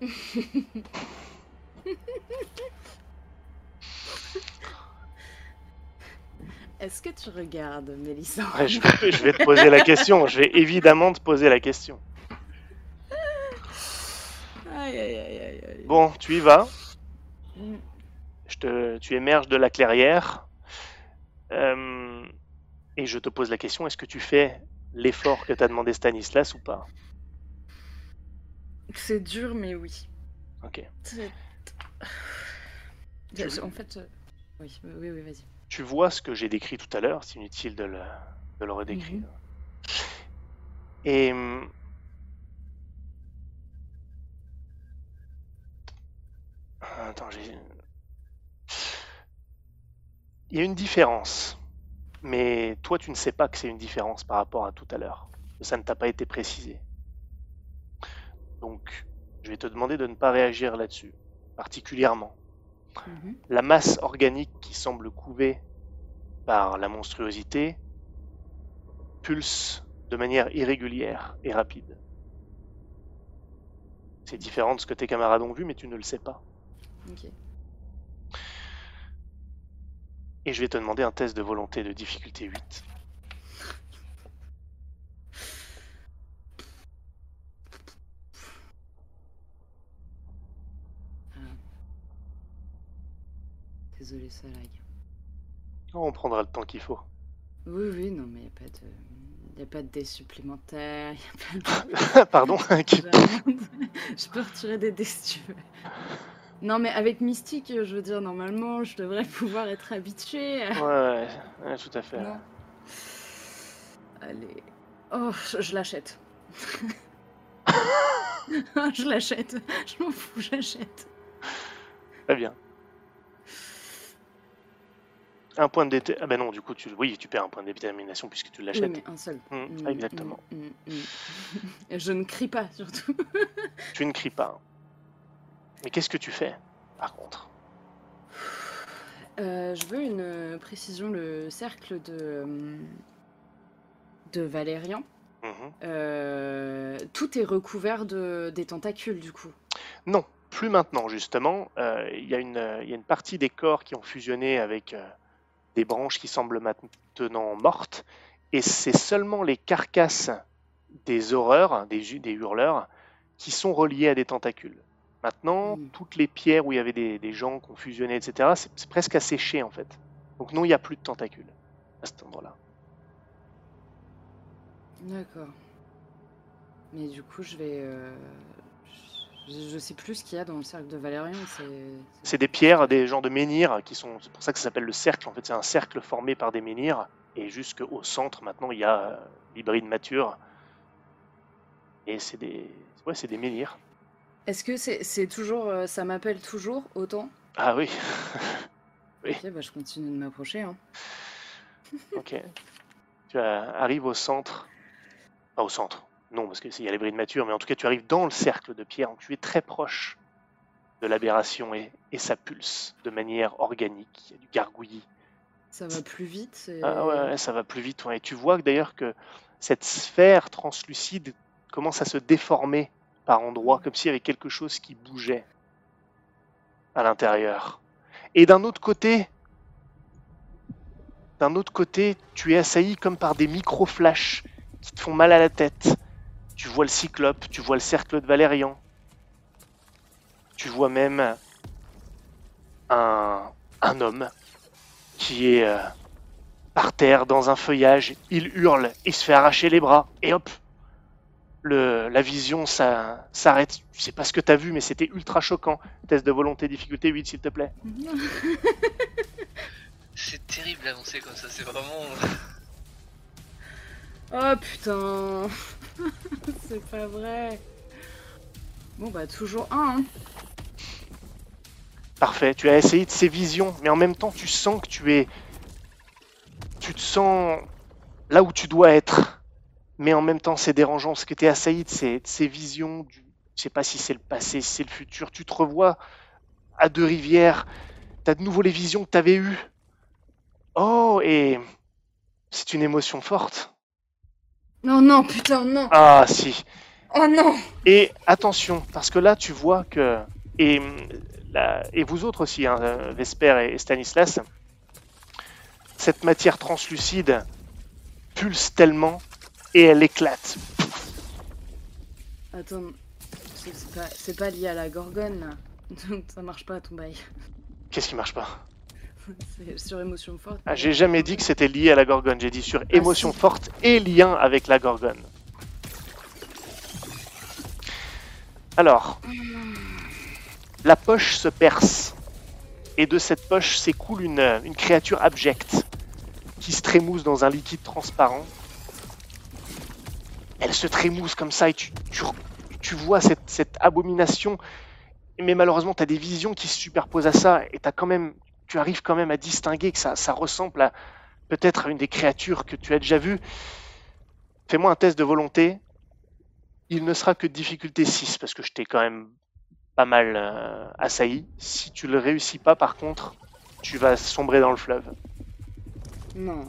Est-ce que tu regardes, Mélissa ouais, je, vais, je vais te poser la question. Je vais évidemment te poser la question. Aïe, aïe, aïe, aïe, aïe. Bon, tu y vas. Mm. Je te, tu émerges de la clairière. Euh, et je te pose la question, est-ce que tu fais l'effort que t'a demandé Stanislas ou pas? C'est dur, mais oui. Ok. En fait, euh, oui, oui, oui, vas-y. Tu vois ce que j'ai décrit tout à l'heure, c'est inutile de le, de le redécrire. Et hum, attends, j'ai. Il y a une différence, mais toi tu ne sais pas que c'est une différence par rapport à tout à l'heure. Ça ne t'a pas été précisé. Donc, je vais te demander de ne pas réagir là-dessus, particulièrement. Mhm. La masse organique qui semble couvée par la monstruosité pulse de manière irrégulière et rapide. C'est différent de ce que tes camarades ont vu, mais tu ne le sais pas. Et je vais te demander un test de volonté de difficulté 8. Désolé, ça lag. Oh, on prendra le temps qu'il faut. Oui, oui, non, mais il n'y a pas de. Y a pas de dés supplémentaires, a pas de... Pardon Je peux retirer des dés si tu veux. Non, mais avec Mystique, je veux dire, normalement, je devrais pouvoir être habituée. à- Ouais, ouais, ouais, tout à fait. Non. Allez. Oh, je, je l'achète. je l'achète. Je m'en fous, j'achète. Très bien. Un point de détermination. Ah ben non, du coup, tu... oui, tu perds un point de détermination puisque tu Oui, l'achètes. mais un seul. Hmm, Mm, exactement. mm, mm, je ne crie pas, surtout. Tu ne cries pas. Mais qu'est-ce que tu fais, par contre? Euh, je veux une euh, précision. Le cercle de, euh, de Valérian, Mhm. euh, tout est recouvert de, des tentacules, du coup. Non, plus maintenant, justement. Euh, Il y, a une- il y a une partie des corps qui ont fusionné avec des branches qui semblent maintenant mortes. Et c'est seulement les carcasses des horreurs, des, ju- des hurleurs, qui sont reliées à des tentacules. Maintenant, Mm. toutes les pierres où il y avait des, des gens qui ont fusionné, etc., c'est c'est presque asséché, en fait. Donc non, il n'y a plus de tentacules à cet endroit-là. D'accord. Mais du coup, je vais. euh, je, je sais plus ce qu'il y a dans le cercle de Valérian. C'est. Des pierres, des genres de menhirs qui sont. C'est pour ça que ça s'appelle le cercle. En fait, c'est un cercle formé par des menhirs. Et jusqu'au centre, maintenant, il y a euh, l'hybride mature. Et c'est des. Ouais, c'est des menhirs. Est-ce que c'est toujours. euh, ça m'appelle toujours autant? Ah oui. Ok, bah je continue de m'approcher. Hein. ok. Tu arrives au centre. Pas au centre. Non, parce qu'il y a l'hybride mature. Mais en tout cas, tu arrives dans le cercle de pierre. Donc tu es très proche de l'aberration et, et ça pulse de manière organique. Il y a du gargouillis. Ça va plus vite. Ah ouais, ouais, ça va plus vite. ouais. Et tu vois que d'ailleurs que cette sphère translucide commence à se déformer par endroits, comme s'il y avait quelque chose qui bougeait à l'intérieur. Et d'un autre côté, d'un autre côté, tu es assailli comme par des micro-flashs qui te font mal à la tête. Tu vois le cyclope, tu vois le cercle de Valérian. Tu vois même un, un homme qui est euh, par terre dans un feuillage, il hurle, il se fait arracher les bras, et hop, le, la vision ça s'arrête. Je sais pas ce que t'as vu, mais c'était ultra choquant. Test de volonté, difficulté 8, s'il te plaît. C'est terrible d'avancer comme ça, c'est vraiment. Oh putain C'est pas vrai Bon bah toujours un, hein. Parfait, tu as essayé de ces visions, mais en même temps, tu sens que tu es. Tu te sens là où tu dois être. Mais en même temps, c'est dérangeant parce que tu es assailli de ces, de ces visions. Du... Je sais pas si c'est le passé, si c'est le futur. Tu te revois à deux rivières. Tu as de nouveau les visions que tu avais eues. Oh, et c'est une émotion forte. Non, non, putain, non Ah, si. Oh non Et attention, parce que là, tu vois que. Et, hum, la- et vous autres aussi, hein, Vesper et Stanislas, cette matière translucide pulse tellement et elle éclate. Attends, c'est pas, lié à la gorgone là. Donc ça marche pas ton bail. Qu'est-ce qui marche pas? Sur émotion forte. ah, J'ai jamais dit que c'était lié à la gorgone, j'ai dit sur émotion si. forte et lien avec la gorgone. Alors, la poche se perce et de cette poche s'écoule une, une créature abjecte qui se trémousse dans un liquide transparent. Elle se trémousse comme ça et tu, tu, tu vois cette, cette abomination, mais malheureusement tu as des visions qui se superposent à ça et t'as quand même, tu arrives quand même à distinguer que ça, ça ressemble à peut-être à une des créatures que tu as déjà vues. Fais-moi un test de volonté. Il ne sera que de difficulté 6 parce que je t'ai quand même pas mal euh, assailli. Si tu le réussis pas, par contre, tu vas sombrer dans le fleuve. Non.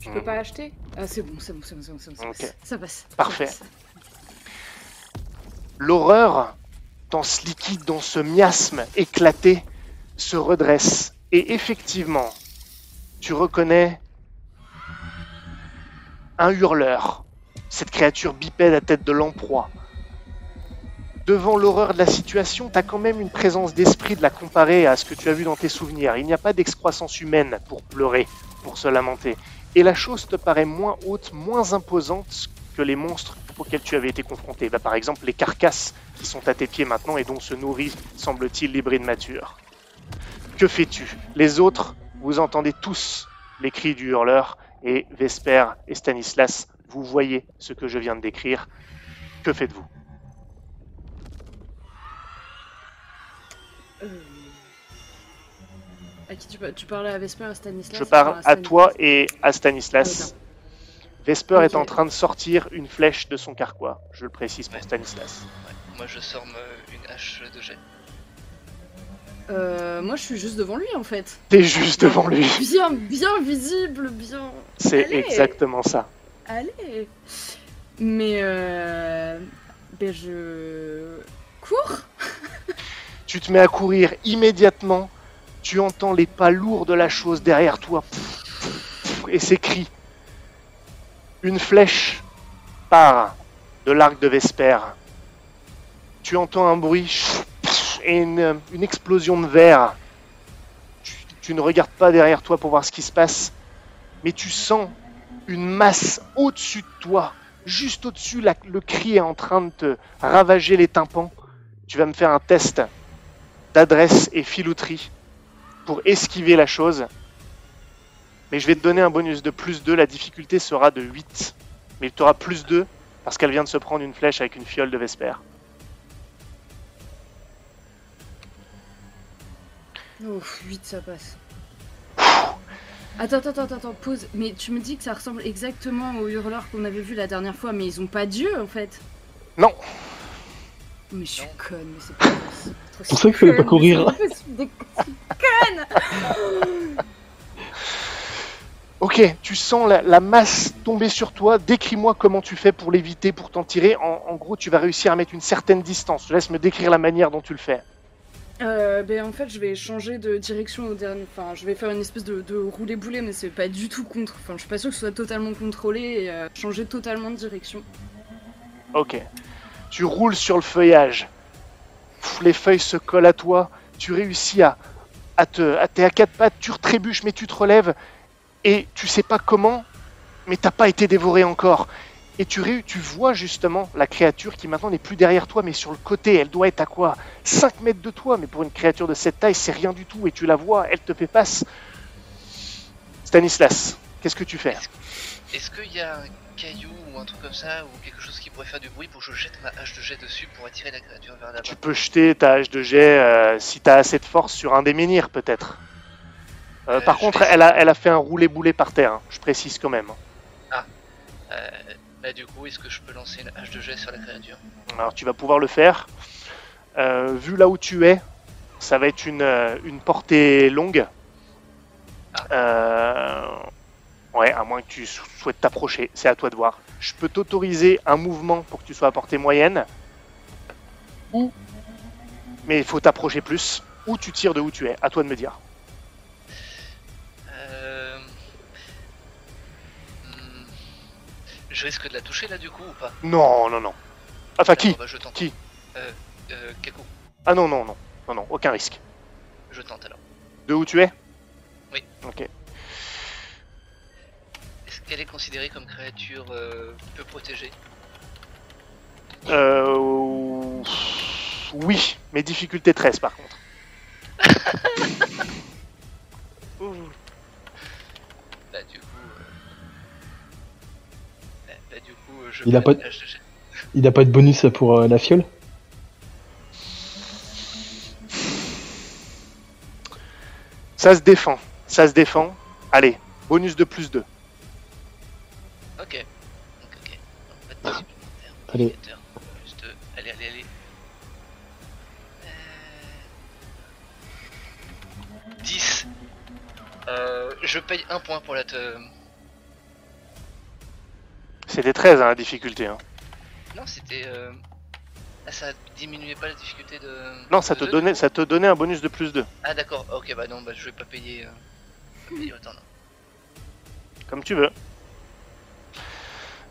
Je peux pas acheter Ah c'est bon, c'est bon, c'est bon, c'est bon, c'est bon, ça Ok. passe. Ça passe. ça Parfait. passe. L'horreur, dans ce liquide, dans ce miasme éclaté, se redresse. Et effectivement, tu reconnais un hurleur, cette créature bipède à tête de lamproie. Devant l'horreur de la situation, tu as quand même une présence d'esprit de la comparer à ce que tu as vu dans tes souvenirs. Il n'y a pas d'excroissance humaine pour pleurer, pour se lamenter. Et la chose te paraît moins haute, moins imposante que les monstres auxquels tu avais été confronté. Bah, par exemple, les carcasses qui sont à tes pieds maintenant et dont se nourrit, semble-t-il, l'hybride mature. Que fais-tu? Les autres, vous entendez tous les cris du hurleur, et Vesper et Stanislas, vous voyez ce que je viens de décrire. Que faites-vous? Euh, À qui tu, par- tu parlais à Vesper, à Stanislas? Je parle à Stanislas. toi et à Stanislas. Vesper est en train de sortir une flèche de son carquois. Je le précise pour Ouais. Stanislas. Ouais. Moi je sors une hache de jet. Euh, moi, je suis juste devant lui en fait. T'es juste devant lui. Bien, bien visible, bien. C'est exactement ça. Allez. Mais euh... Ben je cours. Tu te mets à courir immédiatement. Tu entends les pas lourds de la chose derrière toi. Et ces cris. Une flèche part de l'arc de Vesper. Tu entends un bruit et une, une explosion de verre. Tu, ne regardes pas derrière toi pour voir ce qui se passe, mais tu sens une masse au-dessus de toi, juste au-dessus. Le cri est en train de te ravager les tympans. Tu vas me faire un test d'adresse et filouterie pour esquiver la chose. Mais je vais te donner un bonus de plus 2, la difficulté sera de 8. Mais tu auras plus 2 parce qu'elle vient de se prendre une flèche avec une fiole de Vesper. Oh, 8 ça passe. Attends, attends, attends, attends, pause. Mais tu me dis que ça ressemble exactement aux hurleurs qu'on avait vu la dernière fois, mais ils ont pas d'yeux en fait. Non. Mais je suis conne, mais c'est pas possible. C'est pour ça qu'il fallait pas courir. D'être aussi conne. Ok, tu sens la, la masse tomber sur toi. Décris-moi comment tu fais pour l'éviter, pour t'en tirer. En, en gros, tu vas réussir à mettre une certaine distance. Je laisse me décrire la manière dont tu le fais. Euh, ben en fait, je vais changer de direction au dernier. Enfin, je vais faire une espèce de, de roulé-boulé, mais c'est pas du tout contre. Enfin, je suis pas sûre que ce soit totalement contrôlé et euh, changer totalement de direction. Ok. Tu roules sur le feuillage. Les feuilles se collent à toi. Tu réussis à, à te. À, t'es à quatre pattes, tu retrébuches, mais tu te relèves. Et tu sais pas comment, mais t'as pas été dévoré encore. Et tu, ré- tu vois justement la créature qui maintenant n'est plus derrière toi, mais sur le côté. Elle doit être à quoi? 5 mètres de toi, mais pour une créature de cette taille, c'est rien du tout. Et tu la vois, elle te fait passe. Stanislas, qu'est-ce que tu fais? Est-ce qu'il y a un caillou ou un truc comme ça ou quelque chose qui pourrait faire du bruit pour que je jette ma hache de jet dessus pour attirer la créature vers là-bas? Tu peux jeter ta hache de jet euh, si tu as assez de force sur un des menhirs, peut-être. Euh, Euh, par contre, vais elle a, elle a fait un roulé-boulé par terre, hein, je précise quand même. Euh, Bah du coup, est-ce que je peux lancer une hache de jet sur la créature Alors tu vas pouvoir le faire. Euh, vu là où tu es, ça va être une, euh, une portée longue. Euh, ouais, à moins que tu sou- souhaites t'approcher, c'est à toi de voir. Je peux t'autoriser un mouvement pour que tu sois à portée moyenne. Ou, mais il faut t'approcher plus. Ou tu tires de où tu es, à toi de me dire. Je risque de la toucher là du coup ou pas? Non, non, non. Enfin, qui? D'accord, bah, je tente. Qui? Euh, euh, Kaku, Ah non, non, non. Non, non, aucun risque. je tente alors. De où tu es? Oui. Ok. Est-ce qu'elle est considérée comme créature euh, peu protégée? Euh, oui, mais difficulté 13 par contre. je Il a pas de jet. Il a pas de bonus pour euh, la fiole? Ça se défend, ça se défend. Allez, bonus de plus 2. Ok. Donc, ok. Donc, pas de supplémentaire. Allez. Modificateur, Plus deux. Allez, allez, allez. Euh... 10. Euh, je paye un point pour la te... C'était 13 hein, la difficulté. hein. Non, c'était... Euh... Ah, ça diminuait pas la difficulté de... Non, ça de te, donnait, ça te donnait un bonus de plus 2. Ah d'accord, ok, bah non, bah je vais pas payer... Euh... pas payer autant, non. Comme tu veux.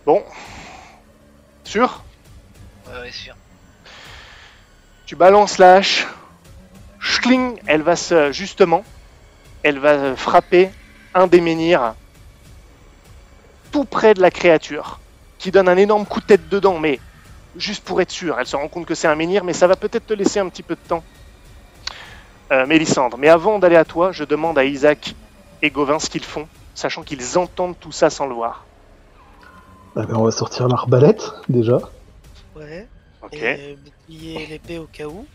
Bon. Sûr? Ouais, ouais, sûr. Tu balances la hache. Schling, elle va se. Justement, elle va frapper un des menhirs tout près de la créature, qui donne un énorme coup de tête dedans, mais juste pour être sûr. Elle se rend compte que c'est un menhir, mais ça va peut-être te laisser un petit peu de temps. Euh, Mélissandre, mais avant d'aller à toi, je demande à Isaac et Gauvin ce qu'ils font, sachant qu'ils entendent tout ça sans le voir. Ah ben, On va sortir l'arbalète déjà. Ouais. Ok. Et bouclier l'épée au cas où.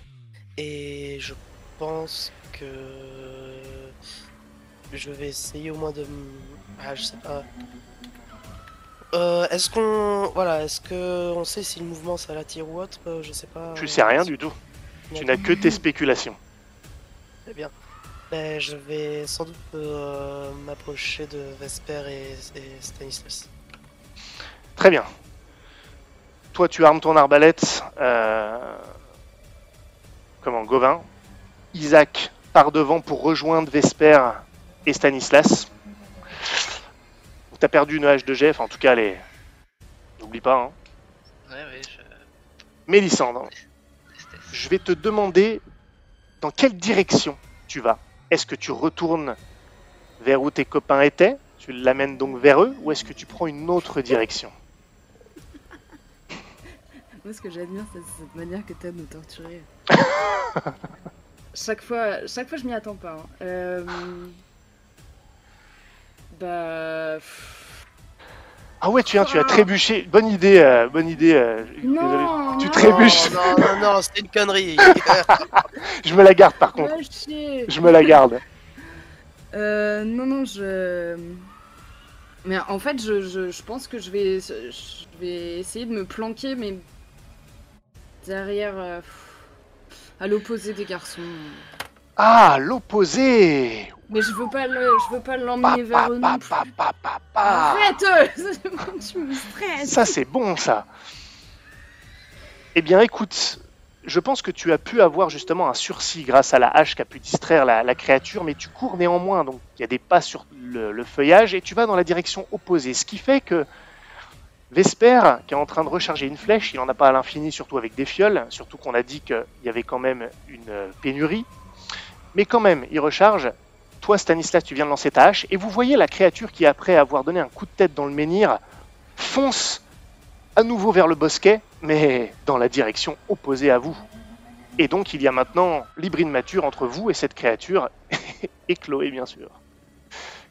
Et je pense que je vais essayer au moins de. m- Ah, je sais pas. Euh, est-ce qu'on. Voilà, est-ce que on sait si le mouvement ça l'attire ou autre Euh, Je sais pas. Tu sais rien du tout. Tu n'as que tes spéculations. Très bien. Ben, je vais sans doute euh, m'approcher de Vesper et, et Stanislas. Très bien. Toi, tu armes ton arbalète. euh, Comment Gauvin. Isaac part devant pour rejoindre Vesper et Stanislas. T'as perdu une hache de Jeff, en tout cas, est. N'oublie pas, hein. Ouais, ouais, je. Mélissandre, Tristesse. je vais te demander dans quelle direction tu vas. Est-ce que tu retournes vers où tes copains étaient? Tu l'amènes donc vers eux Ou est-ce que tu prends une autre direction? Moi, ce que j'admire, c'est cette manière que t'as de nous torturer. chaque fois, chaque fois, je m'y attends pas. hein. Euh, Bah. Ah ouais, tu viens, tu as trébuché. Bonne idée, euh, bonne idée. euh, désolé. Tu non, trébuches. Non, non, non, c'est une connerie. Je me la garde par contre. Je me la garde. Euh, non, non, je. Mais en fait, je, je, je pense que je vais, je vais essayer de me planquer, mais derrière, euh, à l'opposé des garçons. Ah, l'opposé. Mais je veux pas le, je veux pas Pa, l'emmener vers eux non plus. Arrête Tu me stresses Ça, c'est bon, ça. Eh bien, écoute, je pense que tu as pu avoir justement un sursis grâce à la hache qui a pu distraire la, la créature, mais tu cours néanmoins, donc il y a des pas sur le, le feuillage et tu vas dans la direction opposée. Ce qui fait que Vesper, qui est en train de recharger une flèche, il n'en a pas à l'infini, surtout avec des fioles, surtout qu'on a dit qu'il y avait quand même une euh, pénurie. Mais quand même, il recharge. Toi, Stanislas, tu viens de lancer ta hache, et vous voyez la créature qui, après avoir donné un coup de tête dans le menhir, fonce à nouveau vers le bosquet, mais dans la direction opposée à vous. Et donc il y a maintenant l'hybride mature entre vous et cette créature, et Chloé bien sûr.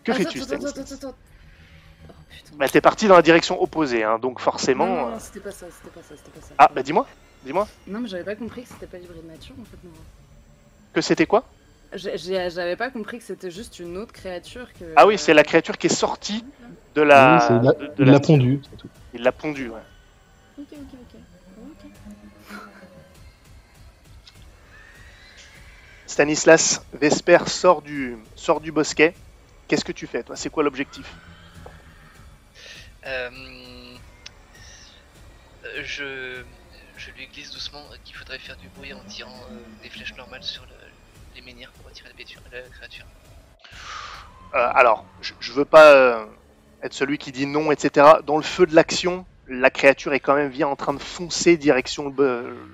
Que fais-tu Stanislas. Oh bah, T'es parti dans la direction opposée, hein, donc forcément... Non, non, non, c'était pas ça, c'était pas ça, c'était pas ça. Ah bah dis-moi, dis-moi, Non, mais j'avais pas compris que c'était pas l'hybride nature en fait. non. que c'était quoi? J'avais pas compris que c'était juste une autre créature que. Ah oui, c'est la créature qui est sortie de la... Oui, il l'a- de- de il la- l'a pondu, c'est tout. Il l'a pondu, ouais. Ok, ok, ok. Ok. Stanislas, Vesper sort du, sort du bosquet. Qu'est-ce que tu fais, toi? C'est quoi l'objectif? Euh, je, je lui glisse doucement qu'il faudrait faire du bruit en tirant euh, des flèches normales sur le- les menhirs pour attirer la, bêtu- la créature. Euh, alors, je, je veux pas euh, être celui qui dit non, etc. Dans le feu de l'action, la créature est quand même bien en train de foncer direction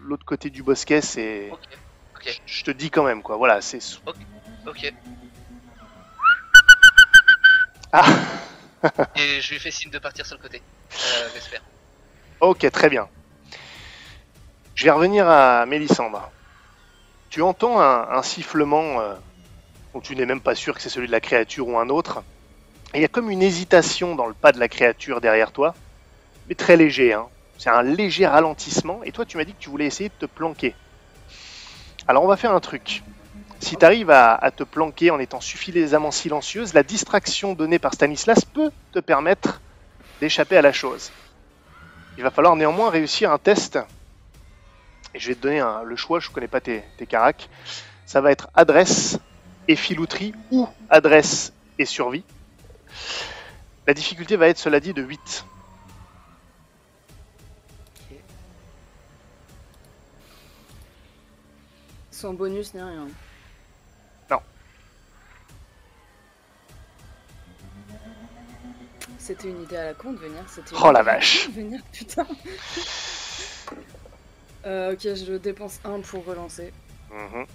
l'autre côté du bosquet. C'est, je te dis quand même quoi. Voilà, c'est. ok. Ah, Et je lui fais signe de partir sur le côté. Euh, Vesper. ok, très bien. Je vais revenir à Mélissandre. Tu entends un, sifflement euh, dont tu n'es même pas sûr que c'est celui de la créature ou un autre. Il y a comme une hésitation dans le pas de la créature derrière toi, mais très léger. Hein. C'est un léger ralentissement. Et toi, tu m'as dit que tu voulais essayer de te planquer. Alors, on va faire un truc. Si tu arrives à te planquer en étant suffisamment silencieuse, la distraction donnée par Stanislas peut te permettre d'échapper à la chose. Il va falloir néanmoins réussir un test. Et je vais te donner un- le choix, je connais pas tes, tes caracs. Ça va être adresse et filouterie ou adresse et survie. La difficulté va être, cela dit, de 8. Sans bonus ni rien. Non. C'était une idée à la con de venir. C'était Oh la vache. de venir, putain. Euh, ok, je dépense un pour relancer. Mhm.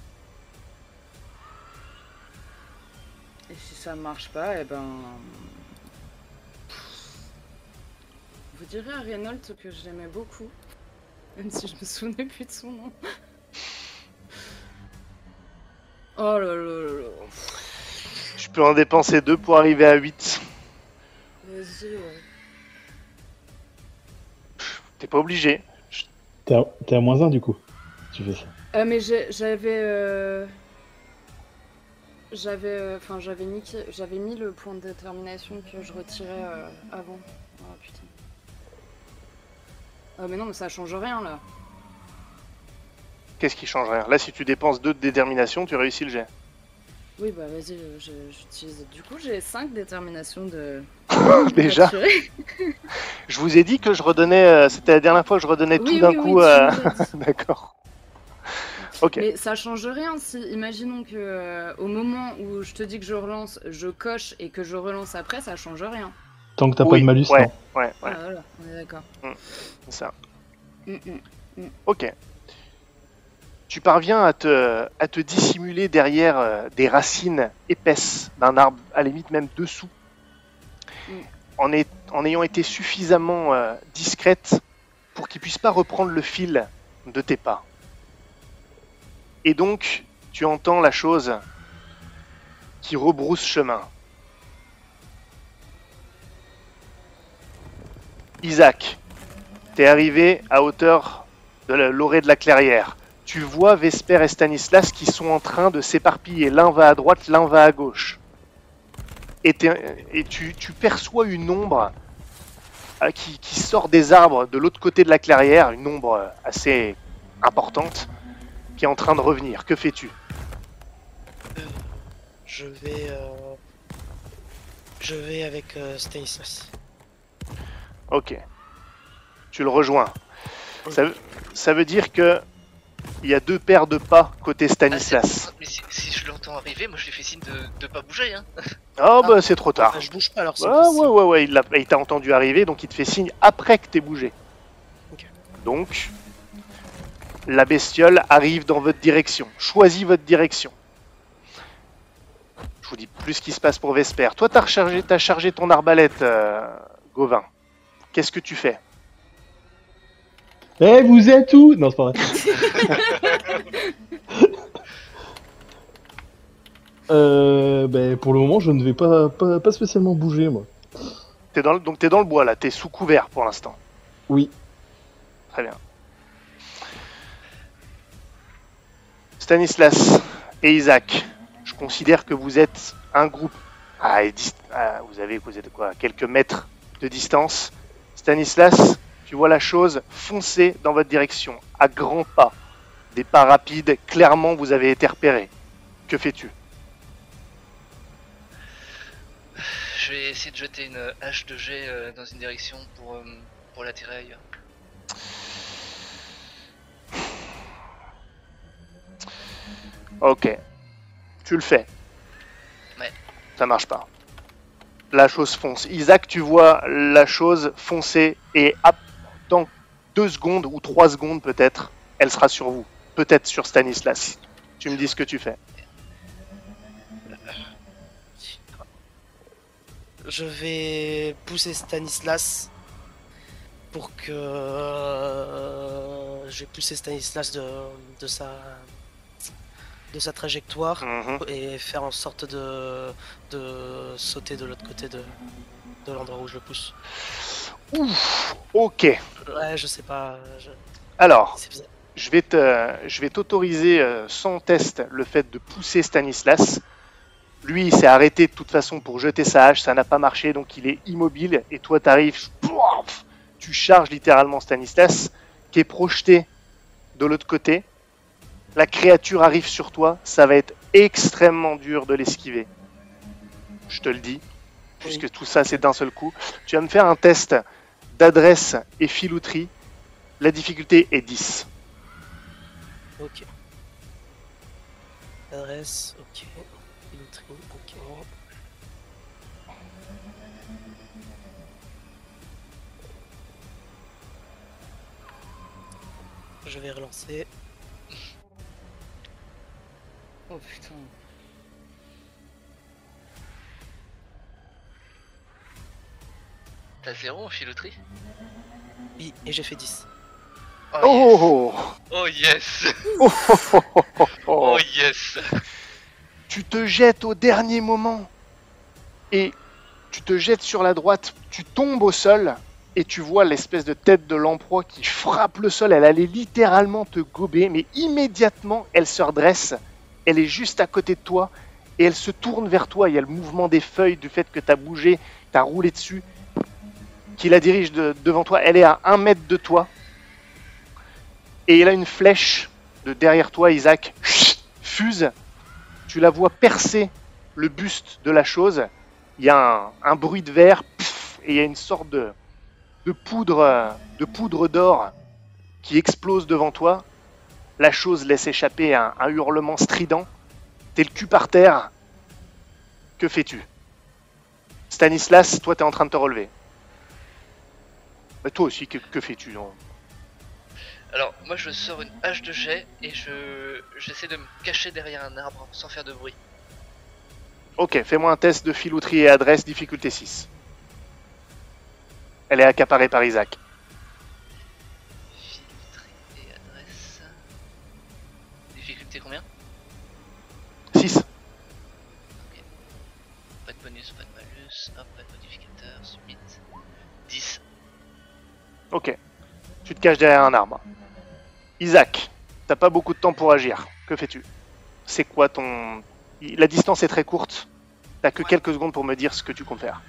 Et si ça marche pas, eh ben. Vous direz à Reynolds que je l'aimais beaucoup. Même si je me souvenais plus de son nom. Oh là là là là. Je peux en dépenser 2 pour arriver à 8. Vas-y, ouais. T'es pas obligé. T'es à, t'es à moins 1 du coup. Tu fais ça. Ah, mais j'ai- j'avais. euh, j'avais, euh, enfin, j'avais mis, j'avais mis le point de détermination que je retirais euh, avant. Oh putain. Ah mais non, mais ça change rien là. Qu'est-ce qui change rien? Là, si tu dépenses 2 de détermination, tu réussis le jet. Oui, bah vas-y, euh, j'utilise. Du coup, j'ai 5 déterminations de. Déjà. Je vous ai dit que je redonnais. euh, C'était la dernière fois que je redonnais Oui, tout oui, d'un oui, coup. euh. D'accord. Ok. Mais ça change rien si, imaginons que euh, au moment où je te dis que je relance, je coche et que je relance après, ça change rien. Tant que t'as pas de malus, ouais. non. Ouais, ouais, Ah, voilà, on est d'accord. c'est ça. Mm, mm. Ok. Tu parviens à te, à te dissimuler derrière euh, des racines épaisses d'un arbre, à la limite même dessous, Mm. en, est- en ayant été suffisamment euh, discrète pour qu'il puisse pas reprendre le fil de tes pas. Et donc, tu entends la chose qui rebrousse chemin. Isaac, t'es arrivé à hauteur de l'orée de la clairière. Tu vois Vesper et Stanislas qui sont en train de s'éparpiller. L'un va à droite, l'un va à gauche. Et, tu, tu perçois une ombre euh, qui, qui sort des arbres de l'autre côté de la clairière, une ombre euh, assez importante, qui est en train de revenir. Que fais-tu? Euh, je vais. euh, Je vais avec Stanislas. Ok. Tu le rejoins. Ça veut dire que il y a deux paires de pas côté Ah, Stanislas. mais si, si je l'entends arriver, moi je lui fais signe de, de pas bouger. Hein. Oh bah c'est trop tard. Je bouge pas alors. Ouais, possible. ouais, ouais, ouais, il t'a entendu arriver, donc il te fait signe après que t'aies bougé. Donc, la bestiole arrive dans votre direction. Choisis votre direction. Je vous dis plus ce qui se passe pour Vesper. Toi, t'as rechargé, t'as chargé ton arbalète, euh, Gauvin. Qu'est-ce que tu fais? Eh, vous êtes où? Non, c'est pas vrai. euh, ben, pour le moment, je ne vais pas, pas, pas spécialement bouger, moi. T'es dans le, Donc t'es dans le bois là, t'es sous couvert pour l'instant. Oui. Très bien. Stanislas et Isaac, je considère que vous êtes un groupe. à à- vous avez vous êtes quoi, quelques mètres de distance. Stanislas, tu vois la chose foncer dans votre direction, à grands pas, des pas rapides. Clairement, vous avez été repéré. Que fais-tu? Je vais essayer de jeter une hache de jet euh, dans une direction pour, euh, pour l'attirer ailleurs. Ok. Tu le fais. Ouais. Ça marche pas. La chose fonce. Isaac, tu vois la chose foncer et hop, dans deux secondes ou trois secondes peut-être, elle sera sur vous. Peut-être sur Stanislas. Tu me dis ce que tu fais. Je vais pousser Stanislas pour que euh, je vais pousser Stanislas de, de sa de sa trajectoire Mhm. et faire en sorte de, de sauter de l'autre côté de, de l'endroit où je le pousse. Ouf. Ok. Ouais, je sais pas. je- Alors, je vais te, je vais t'autoriser euh, sans test le fait de pousser Stanislas. Lui, il s'est arrêté de toute façon pour jeter sa hache, ça n'a pas marché, donc il est immobile. Et toi, t'arrives, tu charges littéralement Stanislas, qui est projeté de l'autre côté. La créature arrive sur toi, ça va être extrêmement dur de l'esquiver. Je te le dis, puisque tout ça c'est d'un seul coup. Tu vas me faire un test d'adresse et filouterie. La difficulté est 10. Ok. Adresse, ok. Filouterie, ok. Je vais relancer. Oh putain. T'as zéro en filouterie Oui, et j'ai fait 10. Oh, Oh yes oh, oh, oh, oh, oh. Oh yes Tu te jettes au dernier moment et tu te jettes sur la droite, tu tombes au sol et tu vois l'espèce de tête de lamproie qui frappe le sol. Elle allait littéralement te gober, mais immédiatement elle se redresse. Elle est juste à côté de toi et elle se tourne vers toi. Il y a le mouvement des feuilles, du fait que tu as bougé, tu as roulé dessus, qui la dirige de- devant toi. Elle est à un mètre de toi. Et il a une flèche de derrière toi, Isaac, fuse. Tu la vois percer le buste de la chose. Il y a un, bruit de verre, pff, et il y a une sorte de, poudre, de poudre d'or qui explose devant toi. La chose laisse échapper un, un hurlement strident. T'es le cul par terre. Que fais-tu? Stanislas, toi, t'es en train de te relever. Bah, toi aussi, que, que fais-tu non Alors, moi je sors une hache de jet et je j'essaie de me cacher derrière un arbre sans faire de bruit. Ok, fais-moi un test de filouterie et adresse, difficulté 6. Elle est accaparée par Isaac. Ok. Tu te caches derrière un arbre. Isaac, t'as pas beaucoup de temps pour agir. Que fais-tu? C'est quoi ton... La distance est très courte. T'as que quelques secondes pour me dire ce que tu comptes faire.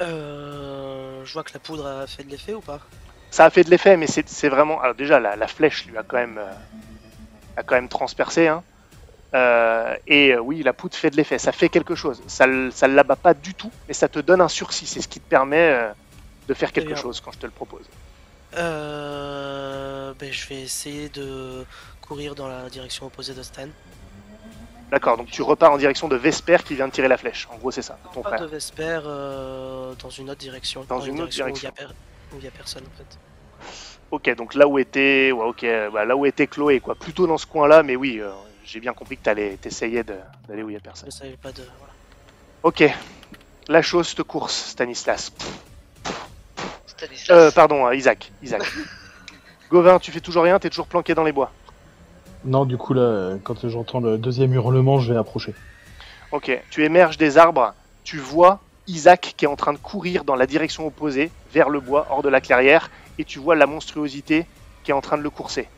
Euh, je vois que la poudre a fait de l'effet ou pas? Ça a fait de l'effet, mais c'est vraiment... Alors déjà, la, la flèche lui a quand même, euh, a quand même transpercé. Hein. Euh, et euh, oui, la poudre fait de l'effet. Ça fait quelque chose. Ça ne ça l'abat pas du tout, mais ça te donne un sursis. C'est ce qui te permet de faire quelque chose quand je te le propose. euh, ben, Je vais essayer de courir dans la direction opposée de Stan. D'accord, donc tu repars en direction de Vesper qui vient de tirer la flèche. En gros, c'est ça, ton Pas frère. de Vesper euh, dans une autre direction. Dans une autre Où il y, a per- où il y a personne en fait. Ok, donc là où était, ouais, ok, bah, là où était Chloé, quoi. Plutôt dans ce coin-là, mais oui, euh, j'ai bien compris que t'allais, t'essayais d'aller où il y a personne. Je savais pas de. Voilà. Ok, la chose te course, Stanislas. Stanislas. Euh, pardon, euh, Isaac, Isaac. Gauvin, tu fais toujours rien, t'es toujours planqué dans les bois. Non, du coup, là, quand j'entends le deuxième hurlement, je vais approcher. Ok, tu émerges des arbres, tu vois Isaac qui est en train de courir dans la direction opposée, vers le bois, hors de la clairière, et tu vois la monstruosité qui est en train de le courser.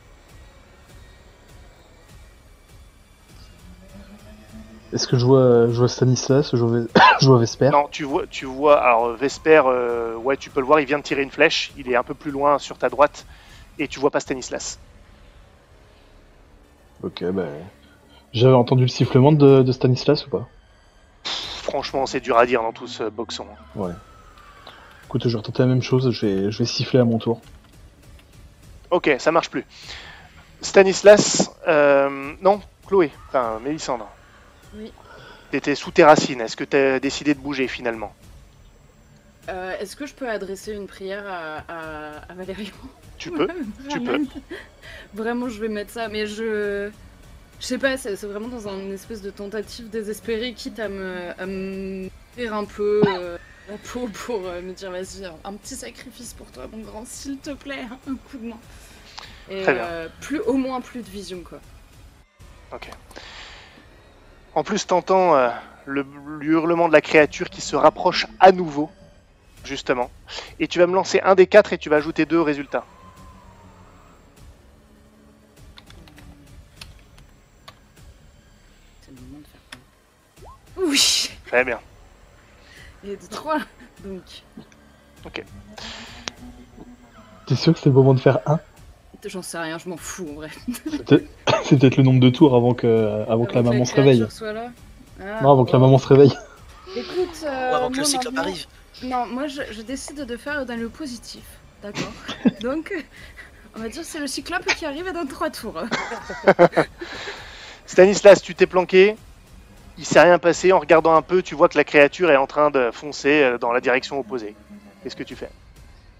Est-ce que je vois, je vois Stanislas Je vois, je vois Vesper? Non, tu vois, tu vois, alors Vesper, euh, ouais, tu peux le voir, il vient de tirer une flèche, il est un peu plus loin sur ta droite, et tu vois pas Stanislas. Ok, bah. J'avais entendu le sifflement de, de Stanislas ou pas? Franchement, c'est dur à dire dans tout ce boxon. Écoute, je vais retenter la même chose, je vais, je vais siffler à mon tour. Ok, ça marche plus. Stanislas, euh, non, Chloé, enfin Mélissandre. Oui. T'étais sous tes racines, est-ce que t'as décidé de bouger finalement? Euh, Est-ce que je peux adresser une prière à, à, à Valérian Tu peux, tu peux. Vraiment, je vais mettre ça, mais je. Je sais pas, c'est vraiment dans une espèce de tentative désespérée, quitte à me, à me faire un peu euh, la peau pour euh, me dire vas-y, un, petit sacrifice pour toi, mon grand, s'il te plaît, un coup de main. Et Très bien. plus, au moins plus de vision, quoi. Ok. En plus, t'entends euh, le, le hurlement de la créature qui se rapproche à nouveau, justement. Et tu vas me lancer un des quatre et tu vas ajouter deux au résultat. C'est le moment de faire quoi Oui Très bien. Et de 3 Donc, T'es sûr que c'est le moment de faire un? J'en sais rien, je m'en fous en vrai. C'est peut-être le nombre de tours avant que, avant que la maman se réveille. créature soit là. Ah, Non, avant que la maman se réveille. Écoute, Ou euh, avant que le cyclope arrive. Non, moi je, je décide de faire dans le positif. D'accord Donc, on va dire que c'est le cyclope qui arrive dans 3 tours. Stanislas, tu t'es planqué. Il s'est rien passé. En regardant un peu, tu vois que la créature est en train de foncer euh, dans la direction opposée. Qu'est-ce que tu fais?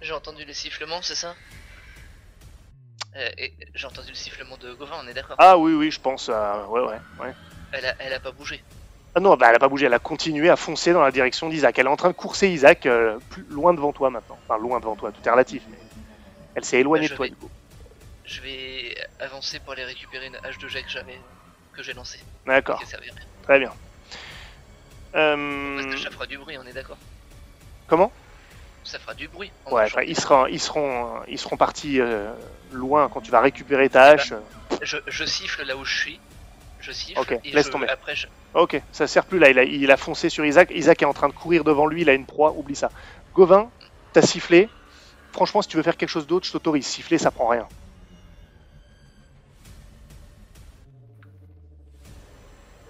J'ai entendu le sifflement, c'est ça? Euh, J'ai entendu le sifflement de Gauvin, on est d'accord Ah oui, oui, je pense. euh, ouais, ouais, ouais. elle, a, elle a pas bougé. Ah non, bah, elle a pas bougé. Elle a continué à foncer dans la direction d'Isaac. Elle est en train de courser Isaac euh, plus loin devant toi maintenant. Enfin, loin devant toi. Tout est relatif. Mais elle s'est éloignée Bah, de toi je du coup. Je vais avancer pour aller récupérer une hache de jet que j'avais, que j'ai lancée. D'accord, très bien. Euh, ça fera du bruit, on est d'accord? Comment? Ça fera du bruit. en Ouais, enfin, ils seront, ils seront, ils seront partis euh, loin quand tu vas récupérer ta hache. Je, je siffle là où je suis. Je siffle. Ok, et laisse je- tomber. Après, je... Ok, ça sert plus là, il a, il a foncé sur Isaac, Isaac est en train de courir devant lui, il a une proie, oublie ça. Gauvin, t'as sifflé, franchement si tu veux faire quelque chose d'autre, je t'autorise, siffler ça prend rien.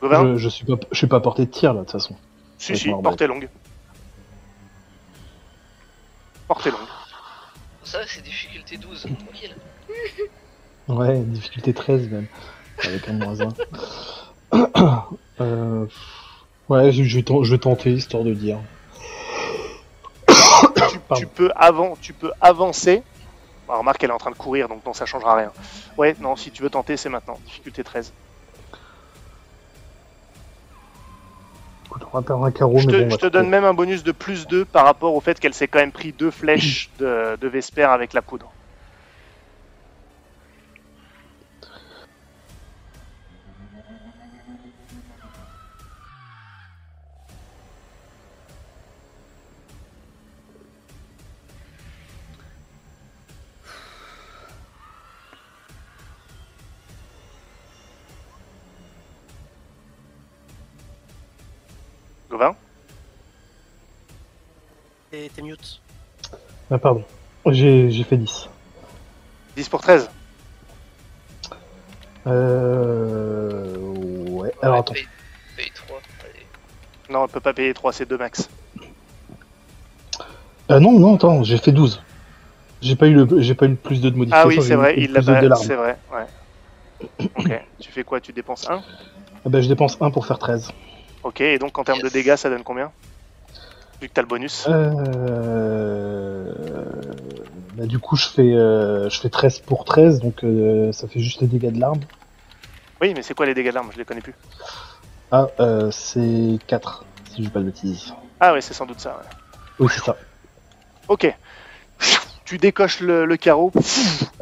Gauvin Je, je suis pas, je suis pas à portée de tir là de toute façon. Si, si, portée longue. Portée longue. Ça, c'est difficulté 12. Tranquille. Ouais, difficulté 13 même, avec un moins 1. euh, ouais, je, je vais ten- je vais tenter histoire de dire. tu, peux avant, tu peux avancer. Bah, remarque, elle est en train de courir, donc non, ça changera rien. Ouais, non, si tu veux tenter, c'est maintenant. Difficulté 13. Écoute, on va perdre un carreau, je mais te, bon, on je va te donne même un bonus de plus 2 par rapport au fait qu'elle s'est quand même pris deux flèches de, de Vesper avec la poudre. T'es mute. Ah, pardon. J'ai j'ai fait 10. 10 pour 13. Euh... Ouais. Alors Ouais, attends. Paye, paye 3. Allez. Non, on peut pas payer 3, c'est 2 max. Ah non, non, attends, j'ai fait 12. J'ai pas eu le, j'ai pas eu le plus de modification. Ah oui, c'est vrai, il l'a pas. C'est vrai, ouais. ok, tu fais quoi Tu dépenses 1 Ah bah, je dépense 1 pour faire 13. Ok, et donc en termes de dégâts, ça donne combien? Vu que t'as le bonus. Euh... Bah, du coup, je fais, euh, je fais 13 pour 13, donc euh, ça fait juste les dégâts de l'arme. Oui, mais c'est quoi les dégâts d'armes Je les connais plus. Ah, euh, c'est 4, si je dis pas de bêtises. Ah ouais, c'est sans doute ça. ouais. Oui, c'est ça. Ok. Tu décoches le, le carreau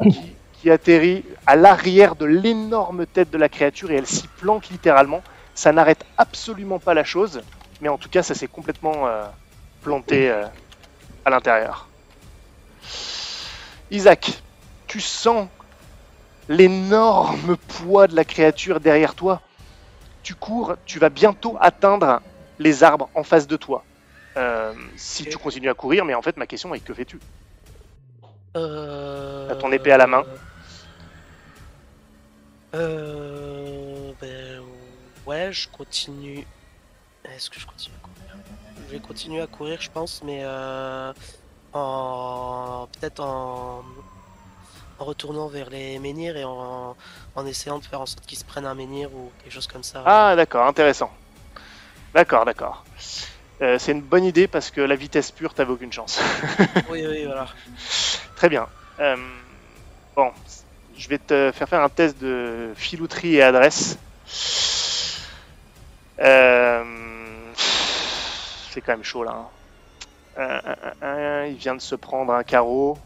qui, qui atterrit à l'arrière de l'énorme tête de la créature et elle s'y planque littéralement. Ça n'arrête absolument pas la chose, mais en tout cas, ça s'est complètement euh, planté euh, à l'intérieur. Isaac, tu sens l'énorme poids de la créature derrière toi. Tu cours, tu vas bientôt atteindre les arbres en face de toi. Euh, si tu continues à courir, mais en fait, ma question est que fais-tu? Euh... T'as ton épée à la main. Euh... Ben... Ouais, je continue... Est-ce que je continue? Je vais continuer à courir, je pense, mais euh... En... Peut-être en... En retournant vers les menhirs et en... en essayant de faire en sorte qu'ils se prennent un menhir ou quelque chose comme ça. Ah, d'accord, intéressant. D'accord, d'accord. Euh, c'est une bonne idée parce que la vitesse pure, t'avais aucune chance. Oui, oui, voilà. Très bien. Euh, bon, je vais te faire faire un test de filouterie et adresse. Euh, c'est quand même chaud là. hein. Un, un, un, il vient de se prendre un carreau.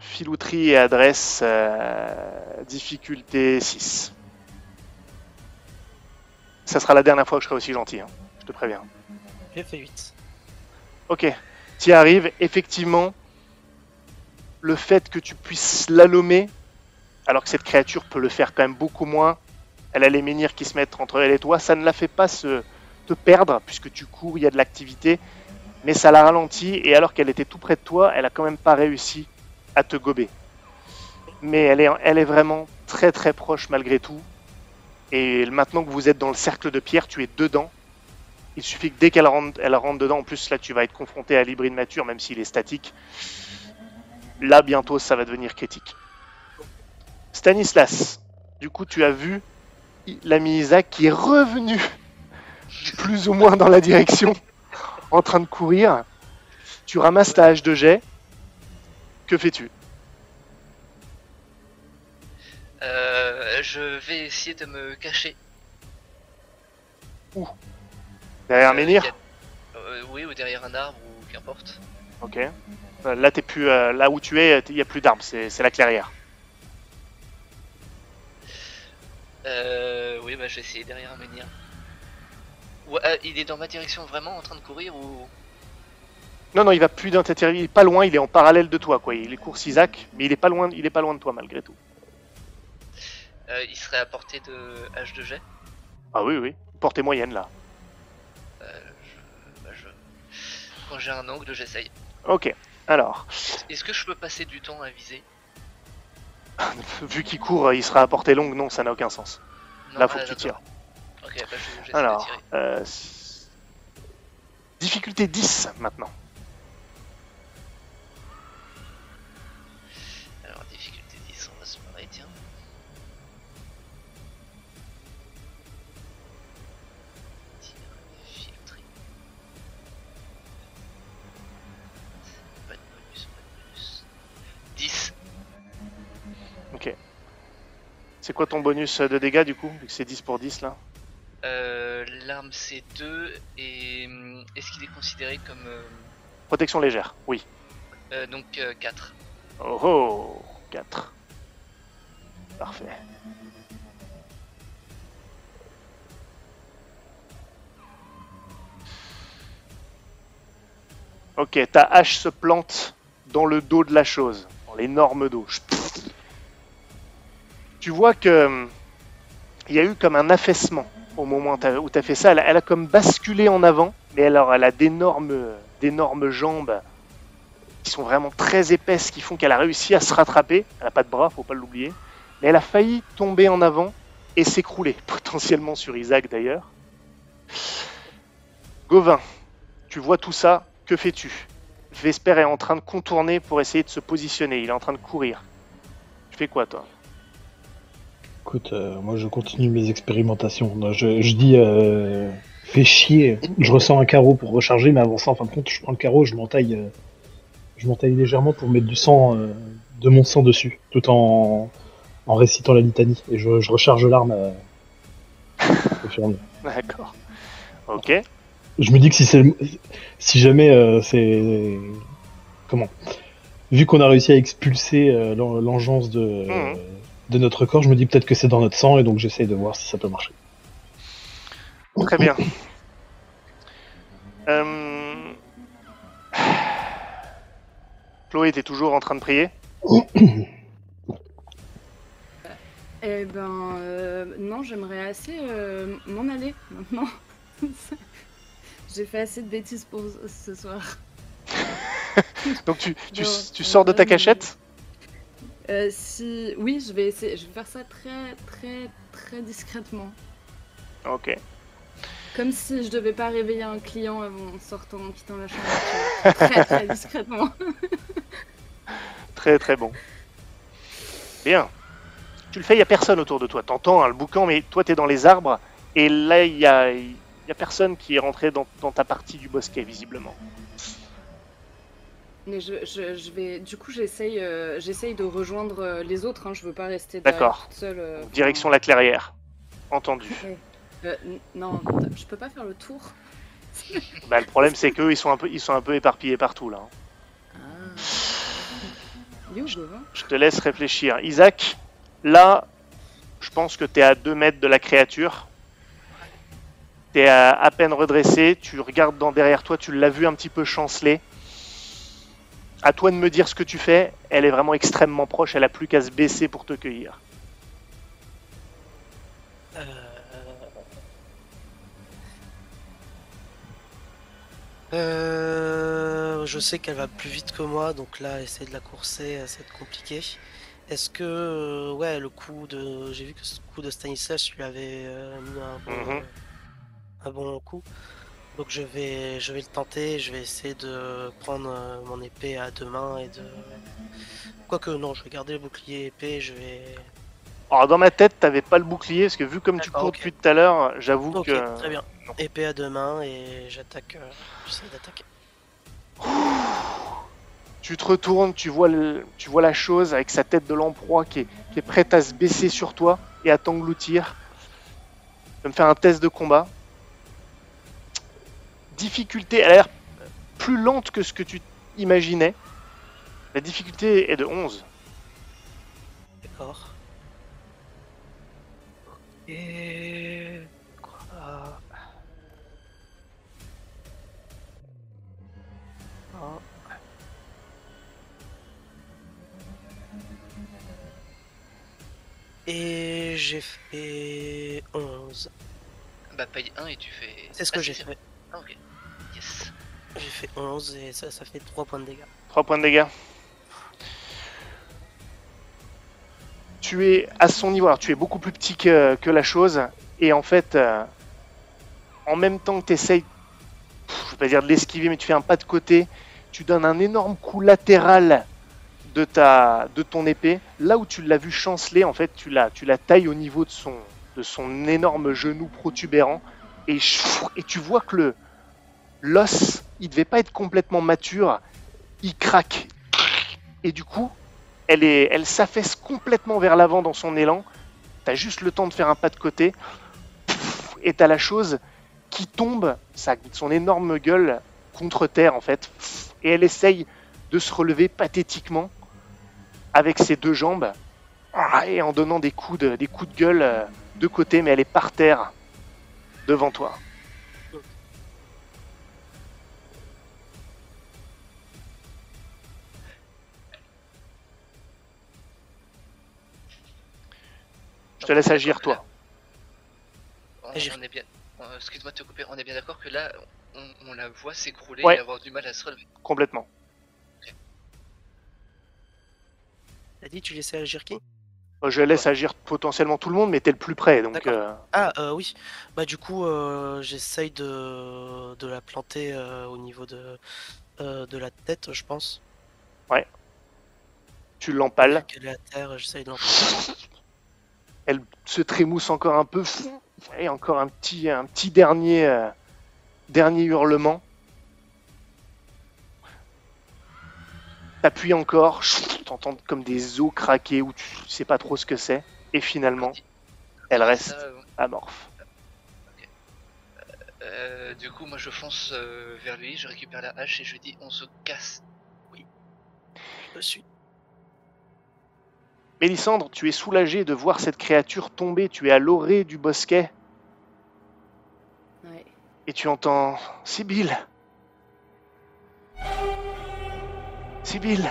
Filouterie et adresse, euh, difficulté 6. Ça sera la dernière fois que je serai aussi gentil, hein, je te préviens. J'ai fait 8. Ok, tu y arrives. Effectivement, le fait que tu puisses slalomer, alors que cette créature peut le faire quand même beaucoup moins, elle a les menhirs qui se mettent entre elle et toi, ça ne la fait pas se, te perdre, puisque tu cours, il y a de l'activité, mais ça la ralentit, et alors qu'elle était tout près de toi, elle a quand même pas réussi à te gober. Mais elle est, elle est vraiment très très proche malgré tout. Et maintenant que vous êtes dans le cercle de pierre, tu es dedans. Il suffit que dès qu'elle rentre, elle rentre dedans, en plus là tu vas être confronté à l'hybride mature, même s'il est statique. Là bientôt ça va devenir critique. Stanislas, du coup tu as vu l'ami Isaac qui est revenu plus ou moins dans la direction, en train de courir. Tu ramasses ta hache de jet. Que fais-tu? Euh, je vais essayer de me cacher. Derrière un Euh, menhir? a- euh, Oui, ou derrière un arbre, ou qu'importe. Ok. Là, t'es plus, euh, là où tu es, il n'y a plus d'arbres, c'est c'est la clairière. Euh, oui, bah je vais essayer derrière un menhir. Ouais, euh, il est dans ma direction vraiment en train de courir ou... Non, non, il va plus dans ta il est pas loin, il est en parallèle de toi, quoi. Il est course Isaac, mais il est pas loin, il est pas loin de toi malgré tout. Euh, il serait à portée de H2G. Ah oui, oui. Portée moyenne là. Euh, je... bah, je- Quand j'ai un angle, j'essaye. Ok. Alors, Est-ce que je peux passer du temps à viser? vu qu'il court, il sera à portée longue. Non, ça n'a aucun sens. Non, Là, faut ah, que tu tires. Ok, bah je- j'essaie de Alors, tirer. euh, difficulté 10 maintenant. C'est quoi ton bonus de dégâts du coup Vu que c'est 10 pour 10 là Euh, L'arme c'est 2 et hum, est-ce qu'il est considéré comme. euh, Protection légère, oui. euh, donc 4. Oh oh 4. Parfait. Ok, ta hache se plante dans le dos de la chose, dans l'énorme dos. Tu vois que hum, il y a eu comme un affaissement au moment où tu as fait ça. Elle a, elle a comme basculé en avant, mais alors elle a d'énormes, d'énormes jambes qui sont vraiment très épaisses, qui font qu'elle a réussi à se rattraper. Elle n'a pas de bras, faut pas l'oublier. Mais elle a failli tomber en avant et s'écrouler, potentiellement sur Isaac d'ailleurs. Gauvin, tu vois tout ça, que fais-tu? Vesper est en train de contourner pour essayer de se positionner, il est en train de courir. Tu fais quoi toi? Écoute, euh, moi je continue mes expérimentations. Je, je dis, euh, fais chier. Je ressens un carreau pour recharger, mais avant ça, en fin de compte, je prends le carreau, je m'entaille, euh, je m'entaille légèrement pour mettre du sang, de mon sang dessus, tout en, en récitant la litanie. Et je, je recharge l'arme. au fur et à mesure. D'accord. Ok. je me dis que si c'est, le- si jamais c'est, comment, vu qu'on a réussi à expulser l'en- l'engeance de, Mhm. De notre corps, je me dis peut-être que c'est dans notre sang, et donc j'essaie de voir si ça peut marcher. Très bien. Euh... Chloé, t'es toujours en train de prier? Eh ben, euh, non, j'aimerais assez euh, m'en aller maintenant. J'ai fait assez de bêtises pour ce soir. Donc tu, tu, tu sors de ta cachette? Euh, si, oui, je vais essayer. Je vais faire ça très, très, très discrètement. Ok. Comme si je devais pas réveiller un client avant sortant, en quittant la chambre. Très, très discrètement. Très très bon. Bien. Tu le fais, il n'y a personne autour de toi. T'entends hein, le boucan, mais toi t'es dans les arbres. Et là, il y a, il y a personne qui est rentré dans, dans ta partie du bosquet, visiblement. Mais je, je, je vais, du coup, j'essaye, euh, j'essaye de rejoindre euh, les autres. Hein. Je veux pas rester D'accord. toute seule. euh, Direction la clairière. Entendu. Euh, non, je peux pas faire le tour. Bah, le problème, c'est qu'eux, ils sont un peu, ils sont un peu éparpillés partout là. hein. Ah. Où, Gauvin Je te laisse réfléchir. Isaac, là, je pense que tu es à 2 mètres de la créature. Tu es à, à peine redressé. Tu regardes dans derrière toi, tu l'as vu un petit peu chanceler. À toi de me dire ce que tu fais. Elle est vraiment extrêmement proche. Elle a plus qu'à se baisser pour te cueillir. Euh, euh, je sais qu'elle va plus vite que moi, donc là, essayer de la courser, euh, ça va être compliqué. Est-ce que, ouais, le coup de. J'ai vu que ce coup de Stanislas lui avait mis un bon, Mhm. un bon coup. Donc je vais, je vais le tenter, je vais essayer de prendre euh, mon épée à deux mains et de. Quoique, non, je vais garder le bouclier épée, je vais. Alors, dans ma tête, t'avais pas le bouclier, parce que vu comme tu cours depuis tout à l'heure, j'avoue Ok, que. très bien. non. Épée à deux mains et j'attaque. euh, J'essaie d'attaquer. Tu te retournes, tu vois, le- tu vois la chose avec sa tête de lamproie qui est, qui est prête à se baisser sur toi et à t'engloutir. Je vais me faire un test de combat. Difficulté, elle a l'air plus lente que ce que tu imaginais. La difficulté est de 11. D'accord. Et. Quoi? Un. Et J'ai fait 11. Bah paye 1 et tu fais. C'est ce que Ah, j'ai fait. Ah ok. Yes. J'ai fait 11 et ça, ça fait 3 points de dégâts. 3 points de dégâts. Tu es à son niveau, alors tu es beaucoup plus petit que, que la chose, et en fait, euh, en même temps que tu essayes, je vais pas dire de l'esquiver, mais tu fais un pas de côté, tu donnes un énorme coup latéral de, ta, de ton épée, là où tu l'as vu chanceler, en fait, tu la, tu la tailles au niveau de son, de son énorme genou protubérant, et, tu vois que le l'os, il devait pas être complètement mature, il craque. Et du coup, elle s'affaisse complètement vers l'avant dans son élan. T'as juste le temps de faire un pas de côté. Et t'as la chose qui tombe, son énorme gueule contre terre en fait. Et elle essaye de se relever pathétiquement avec ses deux jambes Ah, et en donnant des coups de, des coups de gueule euh, de côté, mais elle est par terre devant toi. Je te laisse agir toi. On, Agir. on est bien. euh, Excuse-moi de te couper. On est bien d'accord que là, on, on la voit s'écrouler Ouais. et avoir du mal à se relever. Complètement. T'as dit tu laissais agir qui? Je laisse agir potentiellement tout le monde, mais t'es le plus près, donc euh, Ah euh, oui. Bah du coup euh, j'essaye de, de la planter au niveau de, de la tête je pense. tu l'empales. Elle est à terre, j'essaye de l'empaler. Elle se trémousse encore un peu. Et encore un petit, un petit dernier, dernier hurlement. T'appuies encore, t'entends comme des os craquer ou tu sais pas trop ce que c'est. Et finalement, elle reste euh, amorphe. euh, du coup, moi je fonce euh, vers lui, je récupère la hache et je lui dis on se casse. Je suis. Mélissandre, tu es soulagé de voir cette créature tomber. Tu es à l'orée du bosquet Ouais. et tu entends Sibylle. Sibylle.